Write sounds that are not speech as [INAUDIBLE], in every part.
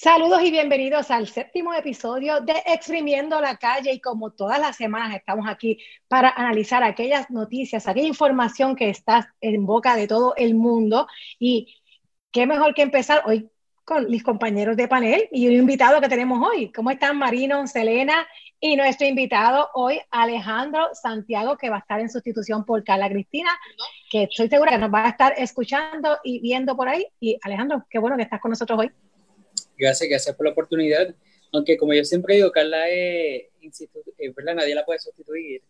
Saludos y bienvenidos al séptimo episodio de Exprimiendo la Calle y como todas las semanas estamos aquí para analizar aquellas noticias, aquella información que está en boca de todo el mundo y qué mejor que empezar hoy con mis compañeros de panel y un invitado que tenemos hoy. ¿Cómo están Marino, Selena y nuestro invitado hoy Alejandro Santiago que va a estar en sustitución por Carla Cristina, que estoy segura que nos va a estar escuchando y viendo por ahí. Y Alejandro, qué bueno que estás con nosotros hoy. Gracias, gracias por la oportunidad. Aunque como yo siempre digo, Carla es, es verdad, nadie la puede sustituir,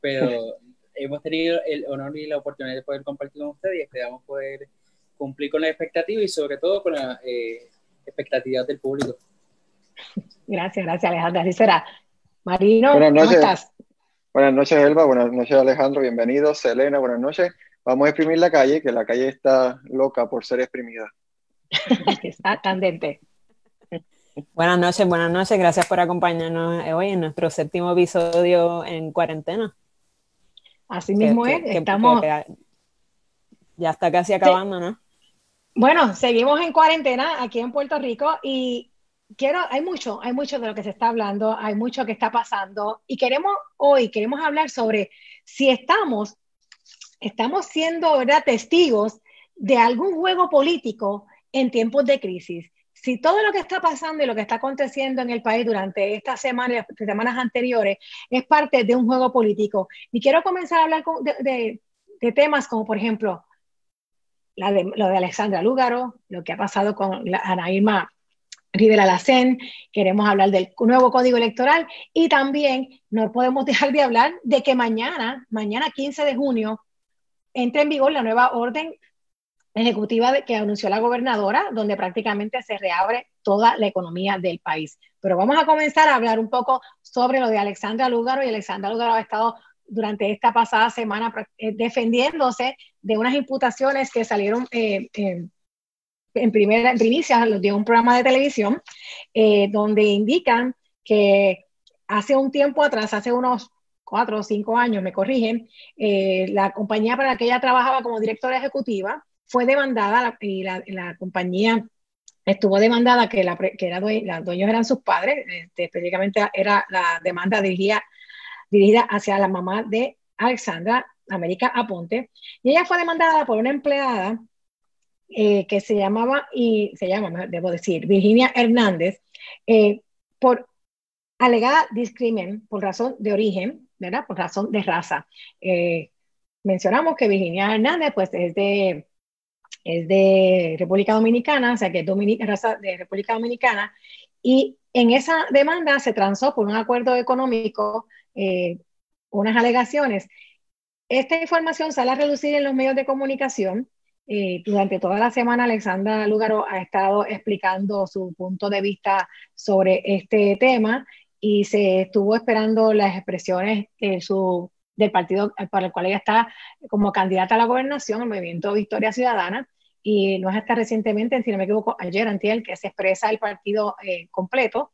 pero [LAUGHS] hemos tenido el honor y la oportunidad de poder compartir con ustedes y esperamos poder cumplir con la expectativa y sobre todo con la eh, expectativa del público. Gracias, gracias Alejandra, así será. Marino, buenas noches. ¿cómo estás? Buenas noches, Elba, buenas noches, Alejandro, bienvenidos. Selena, buenas noches. Vamos a exprimir la calle, que la calle está loca por ser exprimida. [LAUGHS] está candente. Buenas noches, buenas noches. Gracias por acompañarnos hoy en nuestro séptimo episodio en cuarentena. Así mismo es, estamos... ya está casi acabando, ¿no? Bueno, seguimos en cuarentena aquí en Puerto Rico y quiero, hay mucho, hay mucho de lo que se está hablando, hay mucho que está pasando y queremos hoy, queremos hablar sobre si estamos, estamos siendo, ¿verdad?, testigos de algún juego político en tiempos de crisis si todo lo que está pasando y lo que está aconteciendo en el país durante esta semana y las semanas anteriores es parte de un juego político, y quiero comenzar a hablar de, temas como, por ejemplo, lo de Alexandra Lúgaro, lo que ha pasado con la, Ana Irma Rivera Lacén, queremos hablar del nuevo código electoral y también no podemos [LAUGHS] dejar de hablar de que mañana, mañana 15 de junio, entra en vigor la nueva orden ejecutiva que anunció la gobernadora, donde prácticamente se reabre toda la economía del país. Pero vamos a comenzar a hablar un poco sobre lo de Alexandra Lúgaro y Alexandra Lúgaro ha estado durante esta pasada semana eh, defendiéndose de unas imputaciones que salieron eh, en primera en primicia de un programa de televisión eh, donde indican que hace un tiempo atrás, hace unos cuatro o cinco años, me corrigen, la compañía para la que ella trabajaba como directora ejecutiva fue demandada y la, compañía estuvo demandada que, la, que era los dueños eran sus padres, este, específicamente era la demanda dirigida, dirigida hacia la mamá de Alexandra, América Aponte, y ella fue demandada por una empleada eh, que se llamaba, y se llama, debo decir, Virginia Hernández, eh, por alegada discrimen por razón de origen, ¿verdad? Por razón de raza. Eh, mencionamos que Virginia Hernández, pues, es de es de República Dominicana, o sea que es raza de República Dominicana, y en esa demanda se transó por un acuerdo económico eh, unas alegaciones. Esta información sale a reducir en los medios de comunicación. Eh, durante toda la semana, Alexandra Lugaro ha estado explicando su punto de vista sobre este tema y se estuvo esperando las expresiones de su del partido para el cual ella está como candidata a la gobernación, el movimiento Victoria Ciudadana, y no es hasta recientemente, si no me equivoco, ayer, antiel, que se expresa el partido eh, completo.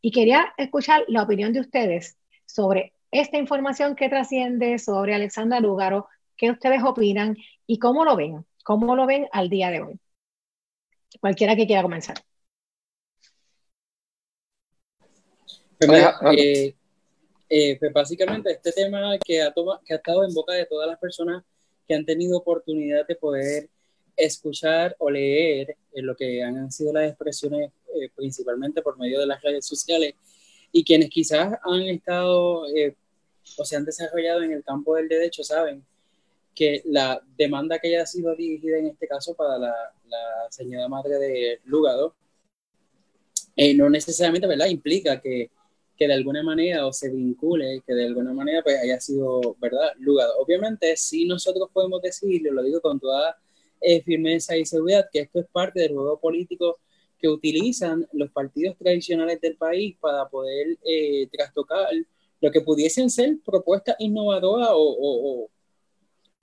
Y quería escuchar la opinión de ustedes sobre esta información que trasciende sobre Alexandra Lúgaro, qué ustedes opinan y cómo lo ven, cómo lo ven al día de hoy. Cualquiera que quiera comenzar. Eh, eh, pues básicamente este tema que ha, estado en boca de todas las personas que han tenido oportunidad de poder escuchar o leer en lo que han sido las expresiones eh, principalmente por medio de las redes sociales y quienes quizás han estado eh, o se han desarrollado en el campo del derecho saben que la demanda que haya sido dirigida en este caso para la, señora madre de Lugado no necesariamente ¿verdad? implica que que de alguna manera o se vincule, que de alguna manera pues haya sido, ¿verdad?, lugar. Obviamente, si nosotros podemos decir, lo digo con toda eh, firmeza y seguridad, que esto es parte del juego político que utilizan los partidos tradicionales del país para poder eh, trastocar lo que pudiesen ser propuestas innovadoras o, o,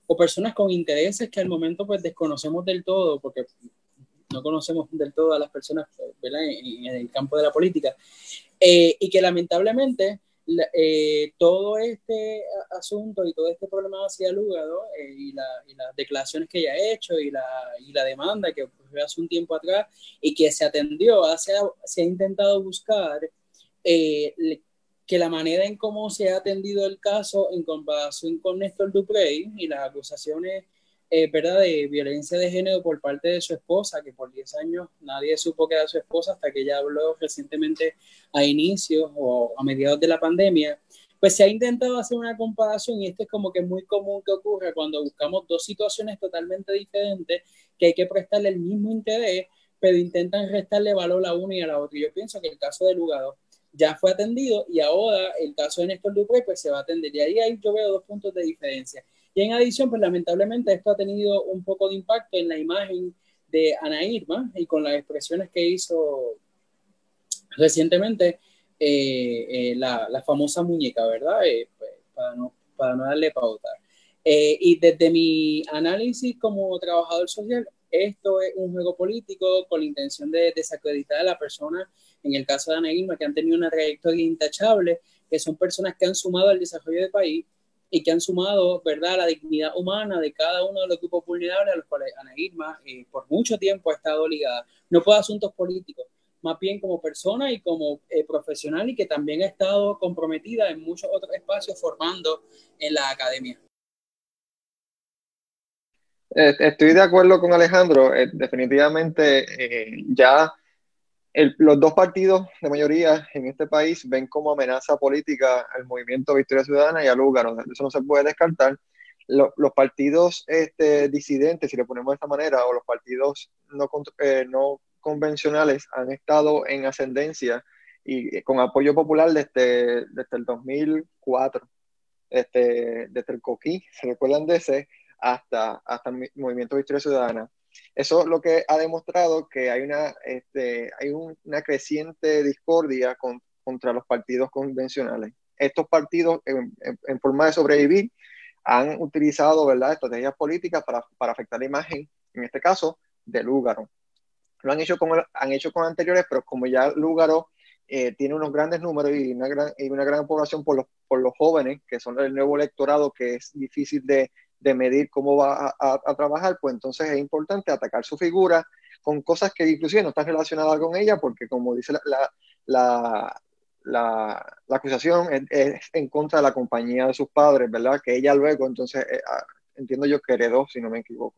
o, personas con intereses que al momento pues desconocemos del todo, porque no conocemos del todo a las personas ¿verdad? En, en, el campo de la política, eh, y que lamentablemente eh, todo este asunto y todo este problema hacia lugar eh, y, la, las declaraciones que ella ha hecho y la, y la demanda que ocurrió hace un tiempo atrás y que se atendió, se ha, se ha intentado buscar eh, que la manera en cómo se ha atendido el caso en comparación con Néstor Duprey y las acusaciones eh, ¿verdad? de violencia de género por parte de su esposa, que por 10 años nadie supo que era su esposa hasta que ella habló recientemente a inicios o a mediados de la pandemia, pues se ha intentado hacer una comparación y esto es como que muy común que ocurra cuando buscamos dos situaciones totalmente diferentes que hay que prestarle el mismo interés, pero intentan restarle valor a una y a la otra. Yo pienso que el caso de Lugado ya fue atendido y ahora el caso de Néstor Dupré pues se va a atender. Y ahí, yo veo dos puntos de diferencia. Y en adición, pues lamentablemente esto ha tenido un poco de impacto en la imagen de Ana Irma y con las expresiones que hizo recientemente eh, eh, la, la, famosa muñeca, ¿verdad? Eh, pues, para, no, para no darle pauta. y desde mi análisis como trabajador social, esto es un juego político con la intención de desacreditar a la persona, en el caso de Ana Irma, que han tenido una trayectoria intachable, que son personas que han sumado al desarrollo del país y que han sumado, ¿verdad?, la dignidad humana de cada uno de los grupos vulnerables a los cuales Ana Irma eh, por mucho tiempo ha estado ligada, no por asuntos políticos, más bien como persona y como eh, profesional y que también ha estado comprometida en muchos otros espacios formando en la academia. Eh, estoy de acuerdo con Alejandro, definitivamente ya los dos partidos de mayoría en este país ven como amenaza política al movimiento Victoria Ciudadana y al Lugaro. Eso no se puede descartar. los partidos este, disidentes, si le ponemos de esta manera, o los partidos no, eh, no convencionales han estado en ascendencia y con apoyo popular desde, desde el 2004, este, desde el COQUI, se recuerdan de ese, hasta, hasta el movimiento Victoria Ciudadana. Eso lo que ha demostrado que hay una, este, hay una creciente discordia contra los partidos convencionales. Estos partidos, en, forma de sobrevivir, han utilizado ¿verdad? estrategias políticas para, para, afectar la imagen, en este caso, de Lúgaro. Lo han hecho con, han hecho con anteriores, pero como ya Lúgaro eh, tiene unos grandes números y una gran, y una gran población por los, por los jóvenes, que son el nuevo electorado, que es difícil de, de medir cómo va a, trabajar, pues entonces es importante atacar su figura con cosas que inclusive no están relacionadas con ella, porque como dice la, la, la, acusación es, en contra de la compañía de sus padres, ¿verdad? Que ella luego, entonces, eh, ah, entiendo yo que heredó, si no me equivoco.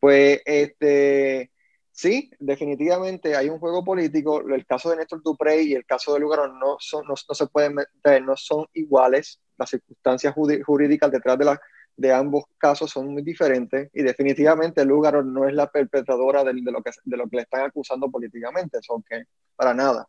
Pues, este, sí, definitivamente hay un juego político. El caso de Néstor Duprey y el caso de Lugaro no, son, no, no se pueden meter, no son iguales. Las circunstancias jurídicas detrás de la de ambos casos son muy diferentes y definitivamente Lugaro no es la perpetradora de, lo, que, de lo que le están acusando políticamente, eso que para nada.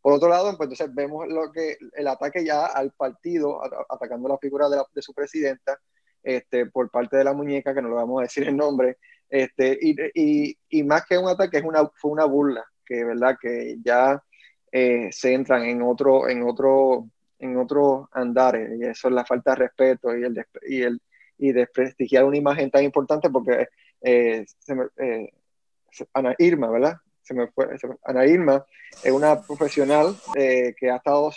Por otro lado, pues entonces vemos lo que el ataque ya al partido, atacando la figura de, de, su presidenta, este, por parte de la muñeca, que no lo vamos a decir el nombre, este, y, y, y, más que un ataque, es una, fue una burla, que verdad que ya eh, se entran en otro, en otro, en otros andares, y eso es la falta de respeto y el, y el y desprestigiar una imagen tan importante porque eh, eh, Ana Irma, ¿verdad? Ana Irma es una profesional eh, que ha estado,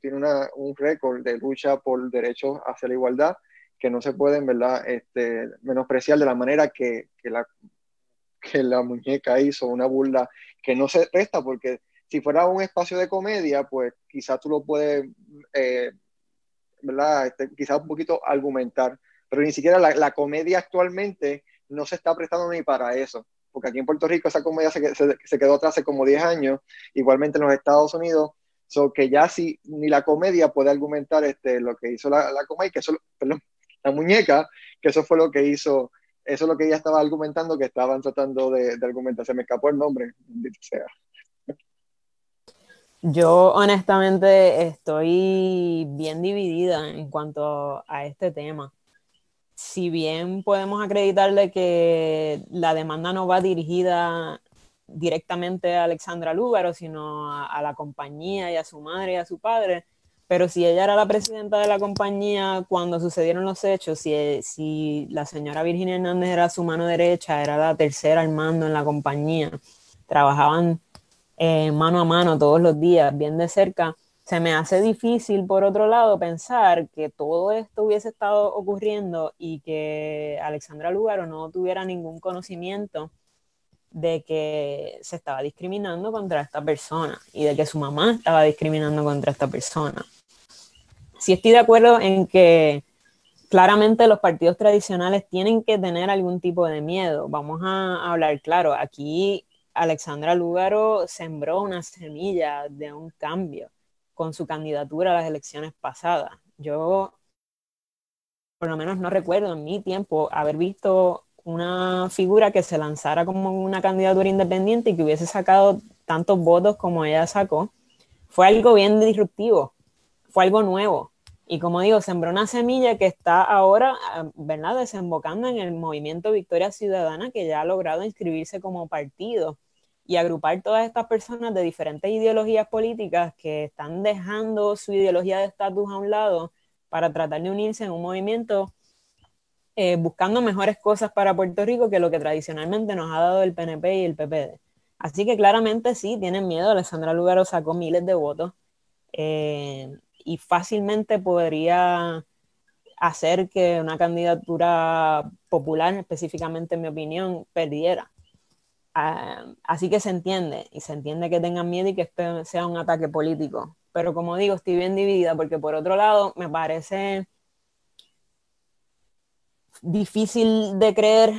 tiene una, un récord de lucha por derechos hacia la igualdad que no se pueden, ¿verdad? Este, menospreciar de la manera que, que, la, que la muñeca hizo, una burla que no se presta porque si fuera un espacio de comedia, pues quizás tú lo puedes, ¿verdad? Este, quizás un poquito argumentar pero ni siquiera la, comedia actualmente no se está prestando ni para eso, porque aquí en Puerto Rico esa comedia se, se, quedó atrás hace como 10 años, igualmente en los Estados Unidos, so que ya si ni la comedia puede argumentar este, lo que hizo la, comedia, que eso, perdón, [LAUGHS] la muñeca, que eso fue lo que hizo, eso es lo que ella estaba argumentando, que estaban tratando de, argumentar, se me escapó el nombre, sea. Yo honestamente estoy bien dividida en cuanto a este tema si bien podemos acreditarle que la demanda no va dirigida directamente a Alexandra Lúgaro, sino a, la compañía y a su madre y a su padre, pero si ella era la presidenta de la compañía cuando sucedieron los hechos, si, si la señora Virginia Hernández era su mano derecha, era la tercera al mando en la compañía, trabajaban eh, mano a mano todos los días, bien de cerca, se me hace difícil, por otro lado, pensar que todo esto hubiese estado ocurriendo y que Alexandra Lugaro no tuviera ningún conocimiento de que se estaba discriminando contra esta persona y de que su mamá estaba discriminando contra esta persona. Sí estoy de acuerdo en que claramente los partidos tradicionales tienen que tener algún tipo de miedo. Vamos a hablar claro, aquí Alexandra Lugaro sembró una semilla de un cambio con su candidatura a las elecciones pasadas. Yo, por lo menos no recuerdo en mi tiempo haber visto una figura que se lanzara como una candidatura independiente y que hubiese sacado tantos votos como ella sacó. Fue algo bien disruptivo, fue algo nuevo. Y como digo, sembró una semilla que está ahora, ¿verdad?, desembocando en el movimiento Victoria Ciudadana, que ya ha logrado inscribirse como partido y agrupar todas estas personas de diferentes ideologías políticas que están dejando su ideología de estatus a un lado para tratar de unirse en un movimiento eh, buscando mejores cosas para Puerto Rico que lo que tradicionalmente nos ha dado el PNP y el PPD. Así que claramente sí, tienen miedo. Alessandra Lugaro sacó miles de votos eh, y fácilmente podría hacer que una candidatura popular, específicamente en mi opinión, perdiera. Ah, así que se entiende, y se entiende que tengan miedo y que esto sea un ataque político. Pero como digo, estoy bien dividida porque por otro lado me parece difícil de creer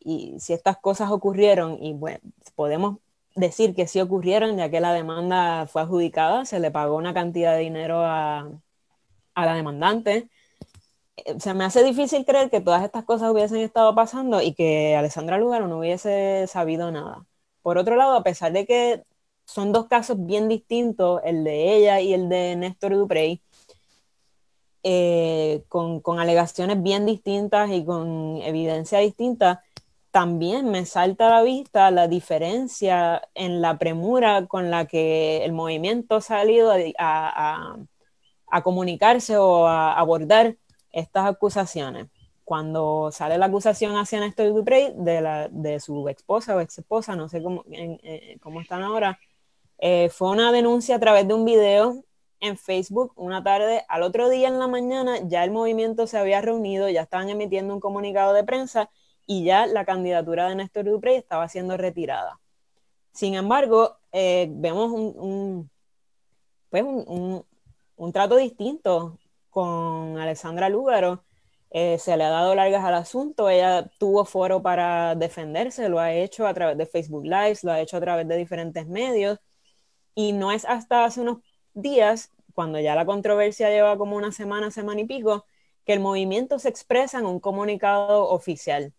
y si estas cosas ocurrieron y bueno, podemos decir que sí ocurrieron ya que la demanda fue adjudicada, se le pagó una cantidad de dinero a, a la demandante se me hace difícil creer que todas estas cosas hubiesen estado pasando y que Alessandra Lugaro no hubiese sabido nada. Por otro lado, a pesar de que son dos casos bien distintos, el de ella y el de Néstor Duprey, eh, con, con, alegaciones bien distintas y con evidencia distinta, también me salta a la vista la diferencia en la premura con la que el movimiento ha salido a, a, a comunicarse o a abordar estas acusaciones. Cuando sale la acusación hacia Néstor Duprey de, la, de su esposa o ex esposa, no sé cómo, eh, cómo están ahora, eh, fue una denuncia a través de un video en Facebook una tarde. Al otro día en la mañana ya el movimiento se había reunido, ya estaban emitiendo un comunicado de prensa y ya la candidatura de Néstor Duprey estaba siendo retirada. Sin embargo, eh, vemos un, pues un, un, trato distinto con Alexandra Lúgaro. Eh, se le ha dado largas al asunto, ella tuvo foro para defenderse, lo ha hecho a través de Facebook Live, lo ha hecho a través de diferentes medios, y no es hasta hace unos días, cuando ya la controversia lleva como una semana, semana y pico, que el movimiento se expresa en un comunicado oficial.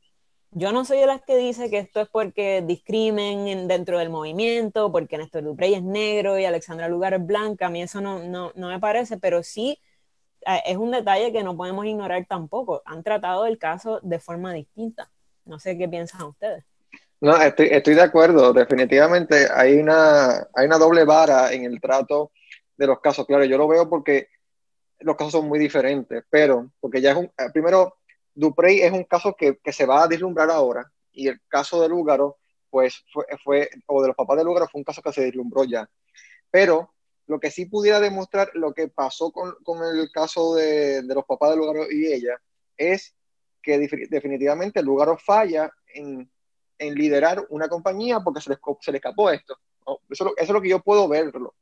Yo no soy de las que dice que esto es porque discrimen dentro del movimiento, porque Néstor Duprey es negro y Alexandra Lugar es blanca, a mí eso no, no, no me parece, pero sí es un detalle que no podemos ignorar tampoco. Han tratado el caso de forma distinta. No sé qué piensan ustedes. No, estoy, de acuerdo. Definitivamente hay una, hay una doble vara en el trato de los casos. Claro, yo lo veo porque los casos son muy diferentes, pero porque ya es un, eh, primero, Duprey es un caso que, que se va a deslumbrar ahora y el caso de Lúgaro, pues fue, fue, o de los papás de Lúgaro fue un caso que se deslumbró ya. Pero lo que sí pudiera demostrar lo que pasó con, con el caso de, de, los papás de Lugaro y ella es que definitivamente Lugaro falla en, en, liderar una compañía porque se le, se le escapó esto. Eso, eso, es lo que yo puedo verlo.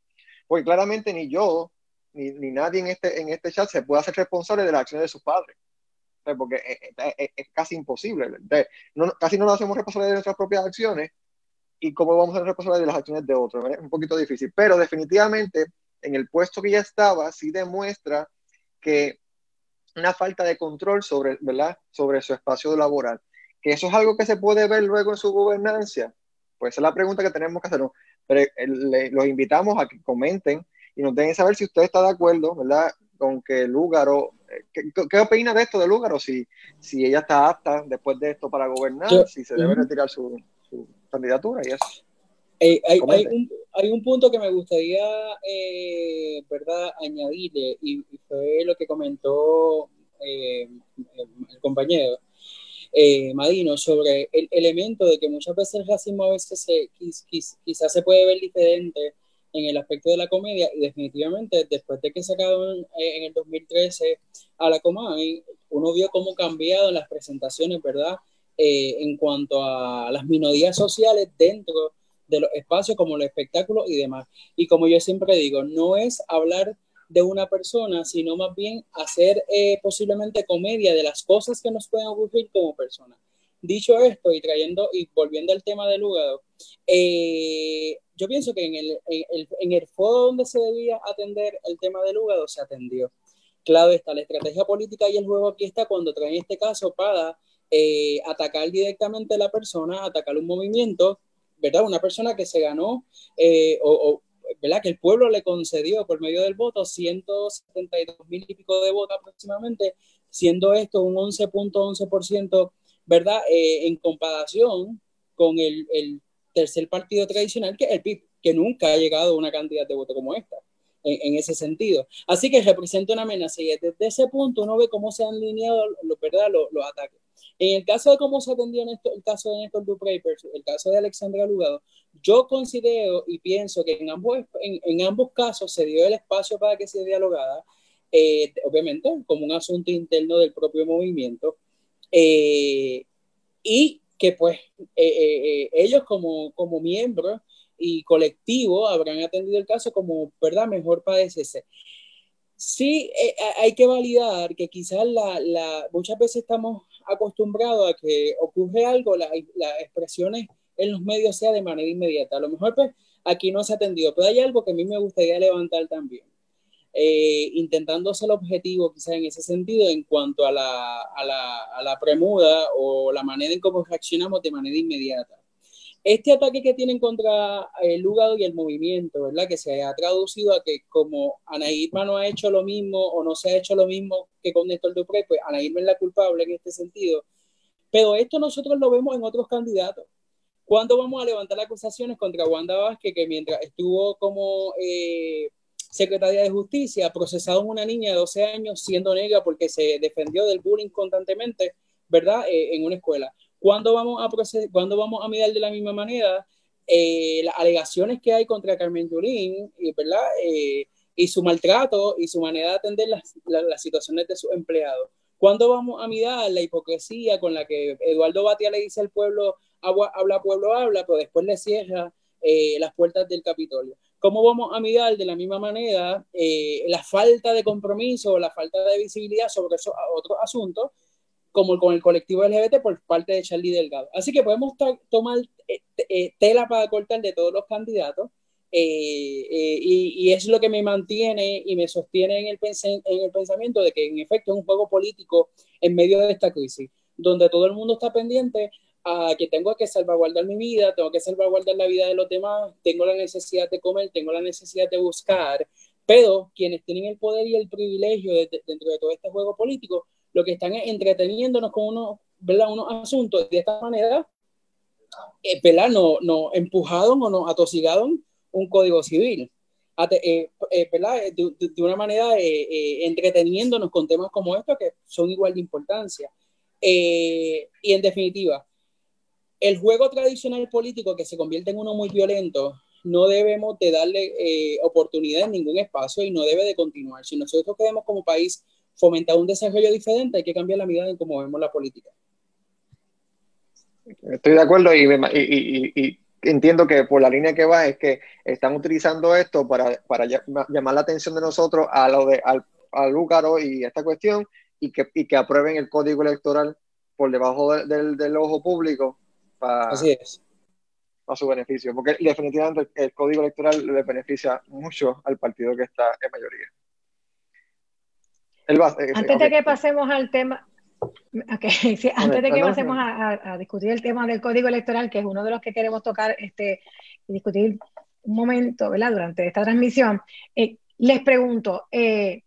Porque claramente ni yo, ni, ni, nadie en este, en este chat se puede hacer responsable de las acciones de sus padres. Porque es, es, es casi imposible. No, casi no nos hacemos responsables de nuestras propias acciones y cómo vamos a ser responsables de las acciones de otros. Es un poquito difícil, pero definitivamente en el puesto que ya estaba sí demuestra que una falta de control sobre, ¿verdad? sobre su espacio laboral. Que eso es algo que se puede ver luego en su gobernancia. Pues esa es la pregunta que tenemos que hacer. Pero eh, los invitamos a que comenten y nos dejen saber si usted está de acuerdo, ¿verdad? Con que Lúgaro, eh, ¿qué, qué opina de esto de Lúgaro? Si, si ella está apta después de esto para gobernar, si se debe retirar su, candidatura y eso. Eh, hay, hay, un, hay, un, punto que me gustaría eh, ¿verdad? añadirle y, fue lo que comentó eh, el compañero eh, Madino sobre el elemento de que muchas veces el racismo a veces se, quizás se puede ver diferente en el aspecto de la comedia y definitivamente después de que sacaron en, en el 2013 a la Comay, uno vio cómo cambiado las presentaciones, ¿verdad? Eh, en cuanto a las minorías sociales dentro de los espacios como los espectáculos y demás. Y como yo siempre digo, no es hablar de una persona, sino más bien hacer eh, posiblemente comedia de las cosas que nos pueden ocurrir como personas. Dicho esto y trayendo y volviendo al tema del lugar, eh, yo pienso que en el, en, el, foro donde se debía atender el tema del lugar se atendió. Claro está, la estrategia política y el juego aquí está cuando traen este caso para eh, atacar directamente a la persona, atacar un movimiento, ¿verdad? Una persona que se ganó eh, ¿verdad? Que el pueblo le concedió por medio del voto 172 mil y pico de votos aproximadamente, siendo esto un 11.11%, ¿verdad? Eh, en comparación con el, tercer partido tradicional, que es el PIB, que nunca ha llegado a una cantidad de votos como esta. En, ese sentido. Así que representa una amenaza y desde ese punto uno ve cómo se han lineado ¿verdad? Los, ataques. En el caso de cómo se atendió el caso de Néstor Duprey, el caso de Alexandra Lugado, yo considero y pienso que en ambos, en, en ambos casos se dio el espacio para que se dialogara, eh, obviamente como un asunto interno del propio movimiento, eh, y que pues eh, ellos como, como miembros y colectivo habrán atendido el caso como, ¿verdad?, mejor padecerse. Sí, hay que validar que quizás la, la, muchas veces estamos acostumbrado a que ocurre algo, las expresiones en los medios sea de manera inmediata. A lo mejor pues aquí no se ha atendido, pero hay algo que a mí me gustaría levantar también. Eh, intentando ser objetivo quizás en ese sentido en cuanto a la, a, la, a la premuda o la manera en cómo reaccionamos de manera inmediata este ataque que tienen contra el lugar y el movimiento, ¿verdad? Que se ha traducido a que como Ana Irma no ha hecho lo mismo o no se ha hecho lo mismo que con Néstor Dupré, pues Ana Irma es la culpable en este sentido. Pero esto nosotros lo vemos en otros candidatos. ¿Cuándo vamos a levantar acusaciones contra Wanda Vázquez, que mientras estuvo como eh, secretaria de Justicia, procesaron una niña de 12 años siendo negra porque se defendió del bullying constantemente, ¿verdad? Eh, en una escuela ¿Cuándo vamos a, proceder, ¿cuándo vamos a mirar de la misma manera eh, las alegaciones que hay contra Carmen Yurín, ¿verdad? Eh, y su maltrato y su manera de atender las, las, situaciones de sus empleados? ¿Cuándo vamos a mirar la hipocresía con la que Eduardo Batia le dice al pueblo, habla, pueblo, habla, pero después le cierra eh, las puertas del Capitolio? ¿Cómo vamos a mirar de la misma manera la falta de compromiso o la falta de visibilidad sobre esos otros asuntos como con el colectivo LGBT por parte de Charlie Delgado. Así que podemos tomar eh, eh, tela para cortar de todos los candidatos eh, y, es lo que me mantiene y me sostiene en el, en el pensamiento de que en efecto es un juego político en medio de esta crisis, donde todo el mundo está pendiente a que tengo que salvaguardar mi vida, tengo que salvaguardar la vida de los demás, tengo la necesidad de comer, tengo la necesidad de buscar, pero quienes tienen el poder y el privilegio dentro de todo este juego político lo que están entreteniéndonos con unos, ¿verdad? unos asuntos de esta manera, eh, ¿verdad? No, empujaron o nos atosigaron un código civil. Eh, eh, ¿verdad? De, una manera entreteniéndonos con temas como estos que son igual de importancia. y en definitiva, el juego tradicional político que se convierte en uno muy violento, no debemos de darle oportunidad en ningún espacio y no debe de continuar. Si nosotros queremos como país fomentar un desarrollo diferente, hay que cambiar la mirada en cómo vemos la política. Estoy de acuerdo y, entiendo que por la línea que va es que están utilizando esto para, llamar la atención de nosotros a lo de al, Lúcaro y esta cuestión y que, que aprueben el código electoral por debajo del, ojo público para, Así es. a su beneficio, porque definitivamente el código electoral le beneficia mucho al partido que está en mayoría. Eh, antes de que pasemos al tema, [LAUGHS] antes de que pasemos a, discutir el tema del código electoral, que es uno de los que queremos tocar este, y discutir un momento, ¿verdad? Durante esta transmisión, eh, les pregunto, eh,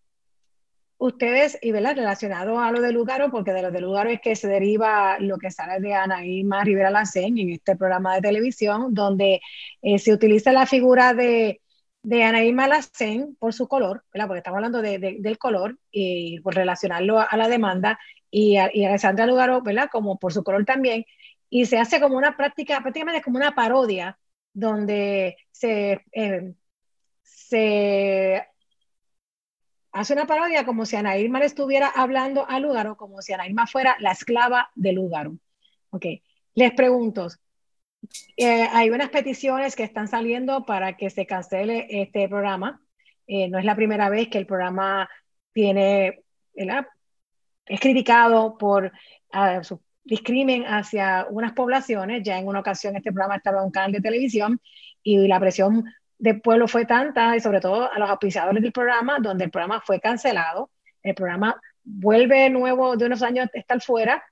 ustedes, y ¿verdad? relacionado a lo de Lugaro, porque de lo de Lugaro es que se deriva lo que sale de Ana Irma Rivera Lacén en este programa de televisión, donde se utiliza la figura de de Anaí Malacén por su color, ¿verdad? porque estamos hablando de, del color y por relacionarlo a, la demanda, y, a, y Alessandra Lugaro, ¿verdad? como por su color también, y se hace como una práctica, prácticamente como una parodia, donde se, eh, se hace una parodia como si Ana estuviera hablando a Lúgaro, como si Ana fuera la esclava de Lúgaro. Ok, les pregunto, eh, hay unas peticiones que están saliendo para que se cancele este programa. Eh, no es la primera vez que el programa tiene, es criticado por uh, su discrimen hacia unas poblaciones. Ya en una ocasión este programa estaba en un canal de televisión y la presión del pueblo fue tanta, y sobre todo a los auspiciadores del programa, donde el programa fue cancelado. El programa vuelve nuevo de unos años a estar fuera,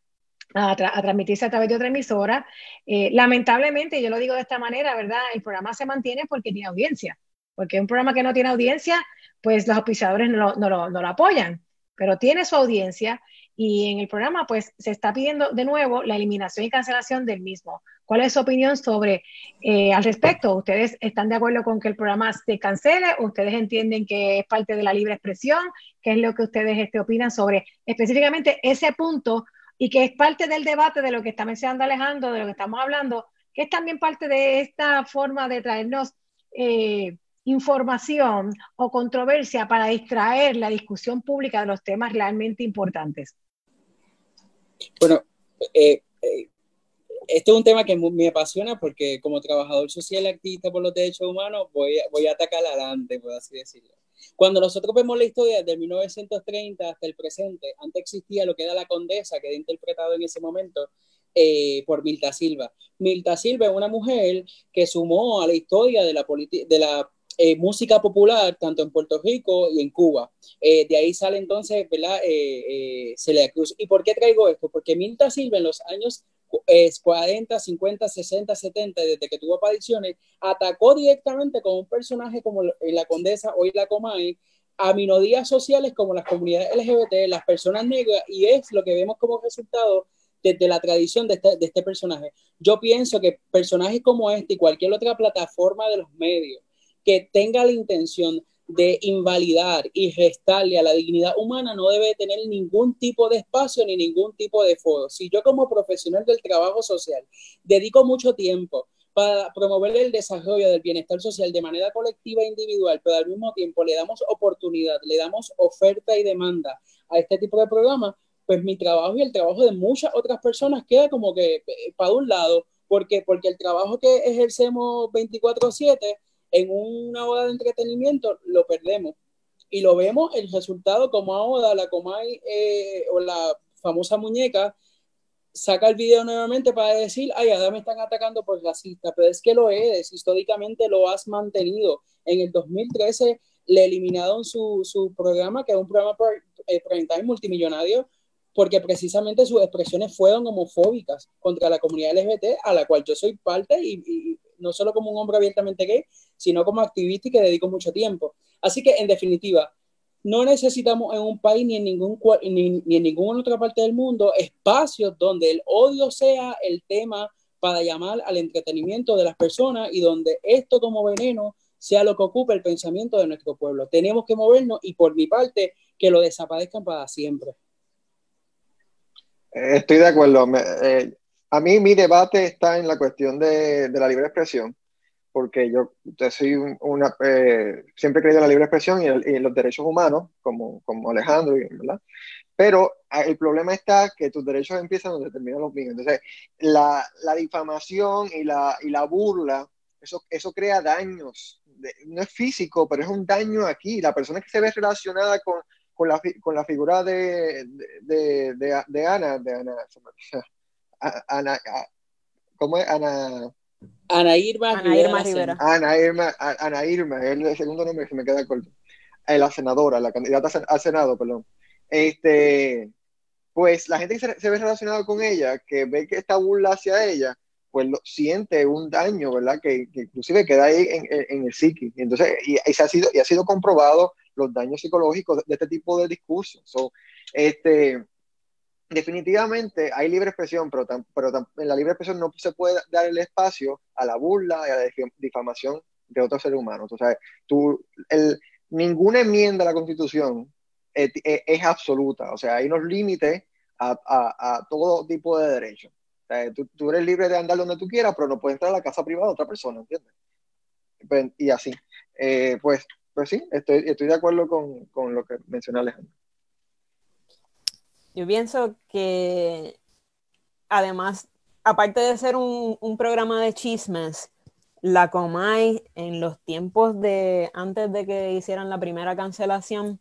a, transmitirse a través de otra emisora. Eh, lamentablemente, yo lo digo de esta manera, ¿verdad? El programa se mantiene porque tiene audiencia, porque un programa que no tiene audiencia, pues los auspiciadores no lo apoyan, pero tiene su audiencia y en el programa pues se está pidiendo de nuevo la eliminación y cancelación del mismo. ¿Cuál es su opinión sobre eh, al respecto? ¿Ustedes están de acuerdo con que el programa se cancele? ¿Ustedes entienden que es parte de la libre expresión? ¿Qué es lo que ustedes este, opinan sobre específicamente ese punto y que es parte del debate de lo que está mencionando Alejandro, de lo que estamos hablando, que es también parte de esta forma de traernos eh, información o controversia para distraer la discusión pública de los temas realmente importantes? Bueno, eh, eh, es un tema que me apasiona porque como trabajador social activista por los derechos humanos voy, voy a atacar adelante, por así decirlo. Cuando nosotros vemos la historia de 1930 hasta el presente, antes existía lo que era la condesa, que era interpretado en ese momento eh, por Milta Silva. Milta Silva es una mujer que sumó a la historia de la, de la eh, música popular tanto en Puerto Rico y en Cuba. Eh, de ahí sale entonces, ¿verdad? Celia Cruz. ¿Y por qué traigo esto? Porque Milta Silva en los años 40, 50, 60, 70, desde que tuvo apariciones, atacó directamente con un personaje como la Condesa, hoy la Comay, a minorías sociales como las comunidades LGBT, las personas negras, y es lo que vemos como resultado desde la tradición de este, de este personaje. Yo pienso que personajes como este y cualquier otra plataforma de los medios que tenga la intención de invalidar y restarle a la dignidad humana no debe tener ningún tipo de espacio ni ningún tipo de foro. Si yo como profesional del trabajo social dedico mucho tiempo para promover el desarrollo del bienestar social de manera colectiva e individual, pero al mismo tiempo le damos oportunidad, le damos oferta y demanda a este tipo de programas, pues mi trabajo y el trabajo de muchas otras personas queda como que eh, para un lado, porque porque el trabajo que ejercemos 24/7 en una boda de entretenimiento lo perdemos. Y lo vemos el resultado como ahora la Comay eh, o la famosa muñeca saca el video nuevamente para decir, ay, ahora me están atacando por racista, pero es que lo es, históricamente lo has mantenido. En el 2013 le eliminaron su, su programa, que es un programa por, eh, multimillonario, porque precisamente sus expresiones fueron homofóbicas contra la comunidad LGBT, a la cual yo soy parte y no solo como un hombre abiertamente gay, sino como activista y que dedico mucho tiempo. Así que, en definitiva, no necesitamos en un país ni en, ningún, ni, en ninguna otra parte del mundo espacios donde el odio sea el tema para llamar al entretenimiento de las personas y donde esto como veneno sea lo que ocupe el pensamiento de nuestro pueblo. Tenemos que movernos y por mi parte que lo desaparezcan para siempre. Estoy de acuerdo. Eh, a mí mi debate está en la cuestión de, de la libre expresión porque yo, eh, siempre he creído en la libre expresión y, en los derechos humanos, como, como Alejandro, ¿verdad? Pero ah, el problema está que tus derechos empiezan donde terminan los míos. Entonces, la, la difamación y la, burla, eso, crea daños. no es físico, pero es un daño aquí. La persona que se ve relacionada con, con, la, con la figura de, de, de, de Ana, de Ana, Ana, ¿cómo es? Ana Ana Irma, Ana Irma Rivera. Ana Irma, Ana Irma, es el segundo nombre que me queda corto. Eh, la senadora, la candidata al Senado, perdón. Este, pues la gente que se, ve relacionada con ella, que ve que esta burla hacia ella, pues lo, siente un daño, ¿verdad? Que, inclusive queda ahí en, en, el psiqui. Entonces, y, se ha sido, y ha sido comprobado los daños psicológicos de, este tipo de discursos. So, este, definitivamente hay libre expresión, pero, en la libre expresión no se puede dar el espacio a la burla y a la difamación de otros seres humanos. O sea, tú, el, ninguna enmienda a la Constitución es, absoluta. O sea, hay unos límites a, todo tipo de derechos. Tú, tú, eres libre de andar donde tú quieras, pero no puedes entrar a la casa privada de otra persona, ¿entiendes? Y así. eh, pues, pues sí, estoy, de acuerdo con, con lo que menciona Alejandro. Yo pienso que además, aparte de ser un, programa de chismes, la Comay en los tiempos de antes de que hicieran la primera cancelación,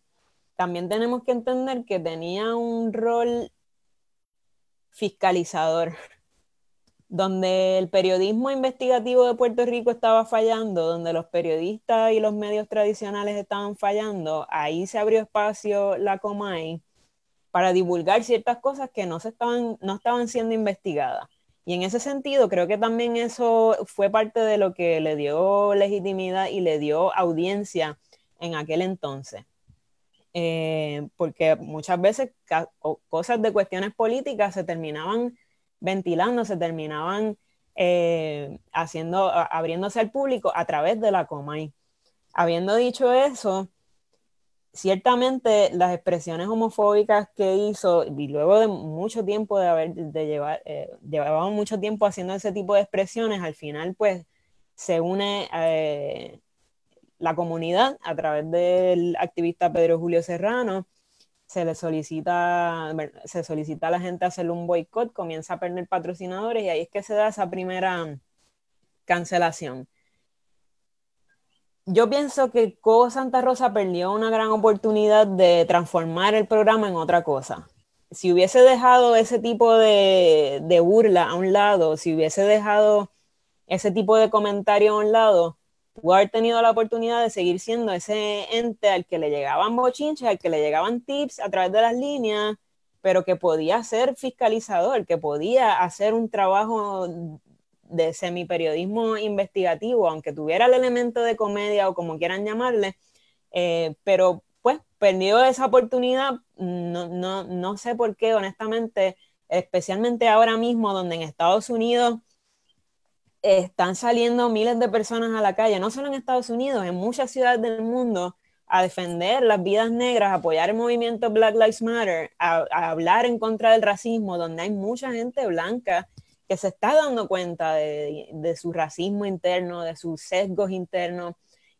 también tenemos que entender que tenía un rol fiscalizador, [LAUGHS] donde el periodismo investigativo de Puerto Rico estaba fallando, donde los periodistas y los medios tradicionales estaban fallando, ahí se abrió espacio la Comay para divulgar ciertas cosas que no, se estaban, no estaban siendo investigadas. Y en ese sentido, creo que también eso fue parte de lo que le dio legitimidad y le dio audiencia en aquel entonces. Eh, porque muchas veces cosas de cuestiones políticas se terminaban ventilando, se terminaban eh, haciendo, abriéndose al público a través de la Comay. Habiendo dicho eso, ciertamente las expresiones homofóbicas que hizo, y luego de mucho tiempo de haber, de llevar, eh, mucho tiempo haciendo ese tipo de expresiones, al final pues se une eh, la comunidad a través del activista Pedro Julio Serrano, se le solicita, se solicita a la gente hacerle un boicot, comienza a perder patrocinadores y ahí es que se da esa primera cancelación yo pienso que Co Santa Rosa perdió una gran oportunidad de transformar el programa en otra cosa. Si hubiese dejado ese tipo de, burla a un lado, si hubiese dejado ese tipo de comentario a un lado, pudo haber tenido la oportunidad de seguir siendo ese ente al que le llegaban bochinches, al que le llegaban tips a través de las líneas, pero que podía ser fiscalizador, que podía hacer un trabajo de semiperiodismo investigativo, aunque tuviera el elemento de comedia o como quieran llamarle, eh, pero pues perdió esa oportunidad, no, no, no sé por qué, honestamente, especialmente ahora mismo donde en Estados Unidos están saliendo miles de personas a la calle, no solo en Estados Unidos, en muchas ciudades del mundo, a defender las vidas negras, apoyar el movimiento Black Lives Matter, a hablar en contra del racismo, donde hay mucha gente blanca que se está dando cuenta de, su racismo interno, de sus sesgos internos,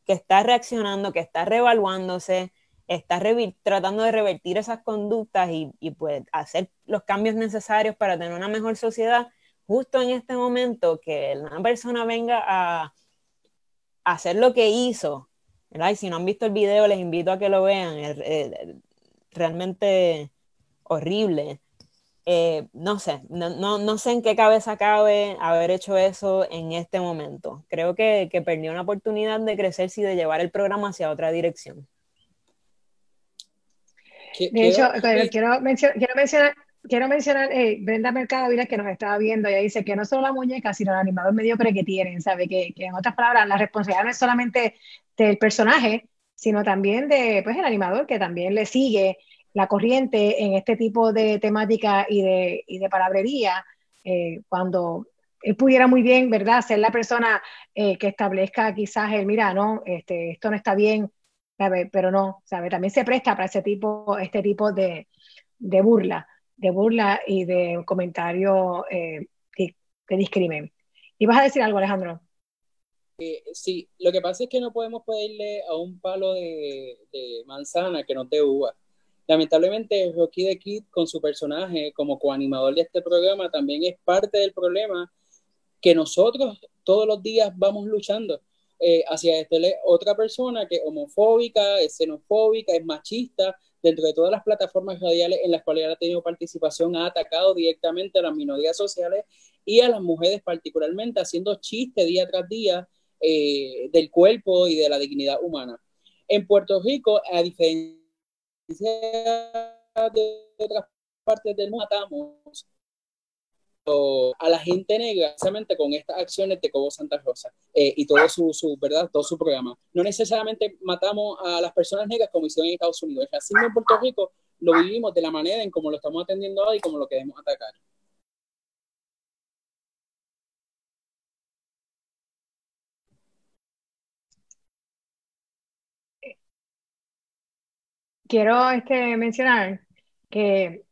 que está reaccionando, que está revaluándose, está tratando de revertir esas conductas y, pues hacer los cambios necesarios para tener una mejor sociedad, justo en este momento que una persona venga a, hacer lo que hizo, Y si no han visto el video, les invito a que lo vean, es realmente horrible. Eh, no sé, no, no, sé en qué cabeza cabe haber hecho eso en este momento. Creo que, que perdió una oportunidad de crecer y de llevar el programa hacia otra dirección. De hecho, quiero, mencionar, quiero mencionar eh, Brenda Mercado que nos estaba viendo, ella dice que no solo la muñeca, sino el animador mediocre que tienen, ¿sabe? Que, que, en otras palabras, la responsabilidad no es solamente del personaje, sino también de, pues, el animador que también le sigue la corriente en este tipo de temática y de, y de palabrería, eh, cuando él pudiera muy bien, ¿verdad?, ser la persona eh, que establezca quizás el, mira, no, este, esto no está bien, pero no, ¿sabe? También se presta para ese tipo, este tipo de, de burla, de burla y de comentario eh, que, discrimen. ¿Y vas a decir algo, Alejandro? sí, lo que pasa es que no podemos pedirle a un palo de, de manzana que no te uva. Lamentablemente, Rocky the Kid, con su personaje como coanimador de este programa, también es parte del problema que nosotros todos los días vamos luchando eh, hacia este, otra persona que es homofóbica, es xenofóbica, es machista, dentro de todas las plataformas radiales en las cuales ha tenido participación, ha atacado directamente a las minorías sociales y a las mujeres particularmente, haciendo chistes día tras día eh, del cuerpo y de la dignidad humana. En Puerto Rico, a diferencia de otras partes del mundo matamos a la gente negra precisamente con estas acciones de Cobo Santa Rosa eh, y todo su, su, ¿verdad? todo su programa. No necesariamente matamos a las personas negras como hicieron en Estados Unidos. Racismo en Puerto Rico lo vivimos de la manera en como lo estamos atendiendo hoy y como lo queremos atacar. Quiero este, mencionar que,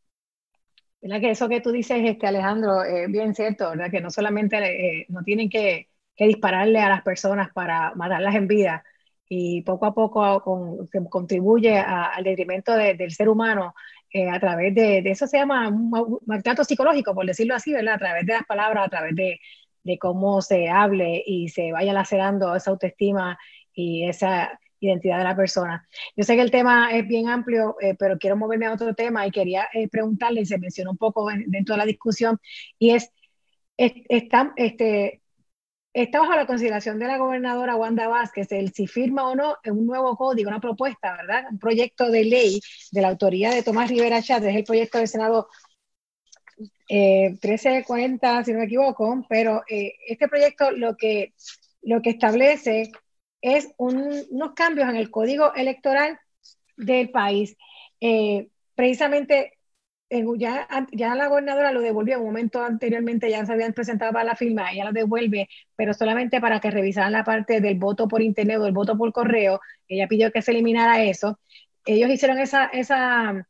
que eso que tú dices, este, Alejandro, es bien cierto, ¿verdad? que no solamente eh, no tienen que, dispararle a las personas para matarlas en vida, y poco a poco contribuye al detrimento del ser humano eh, a través de, eso se llama un maltrato psicológico, por decirlo así, ¿verdad? A través de las palabras, a través de, de cómo se hable y se vaya lacerando esa autoestima y esa identidad de la persona. Yo sé que el tema es bien amplio, eh, pero quiero moverme a otro tema y quería eh, preguntarle, y se mencionó un poco dentro de la discusión, y es, está, este, está bajo la consideración de la gobernadora Wanda Vázquez el si firma o no un nuevo código, una propuesta, ¿verdad? Un proyecto de ley de la autoría de Tomás Rivera Chat, es el proyecto del Senado 1340, eh, si no me equivoco, pero este proyecto lo que, lo que establece es unos cambios en el código electoral del país. Eh, precisamente, ya, la gobernadora lo devolvió, en un momento anteriormente ya se habían presentado para la firma, ella lo devuelve, pero solamente para que revisaran la parte del voto por internet o el voto por correo, ella pidió que se eliminara eso. Ellos hicieron esa, esa,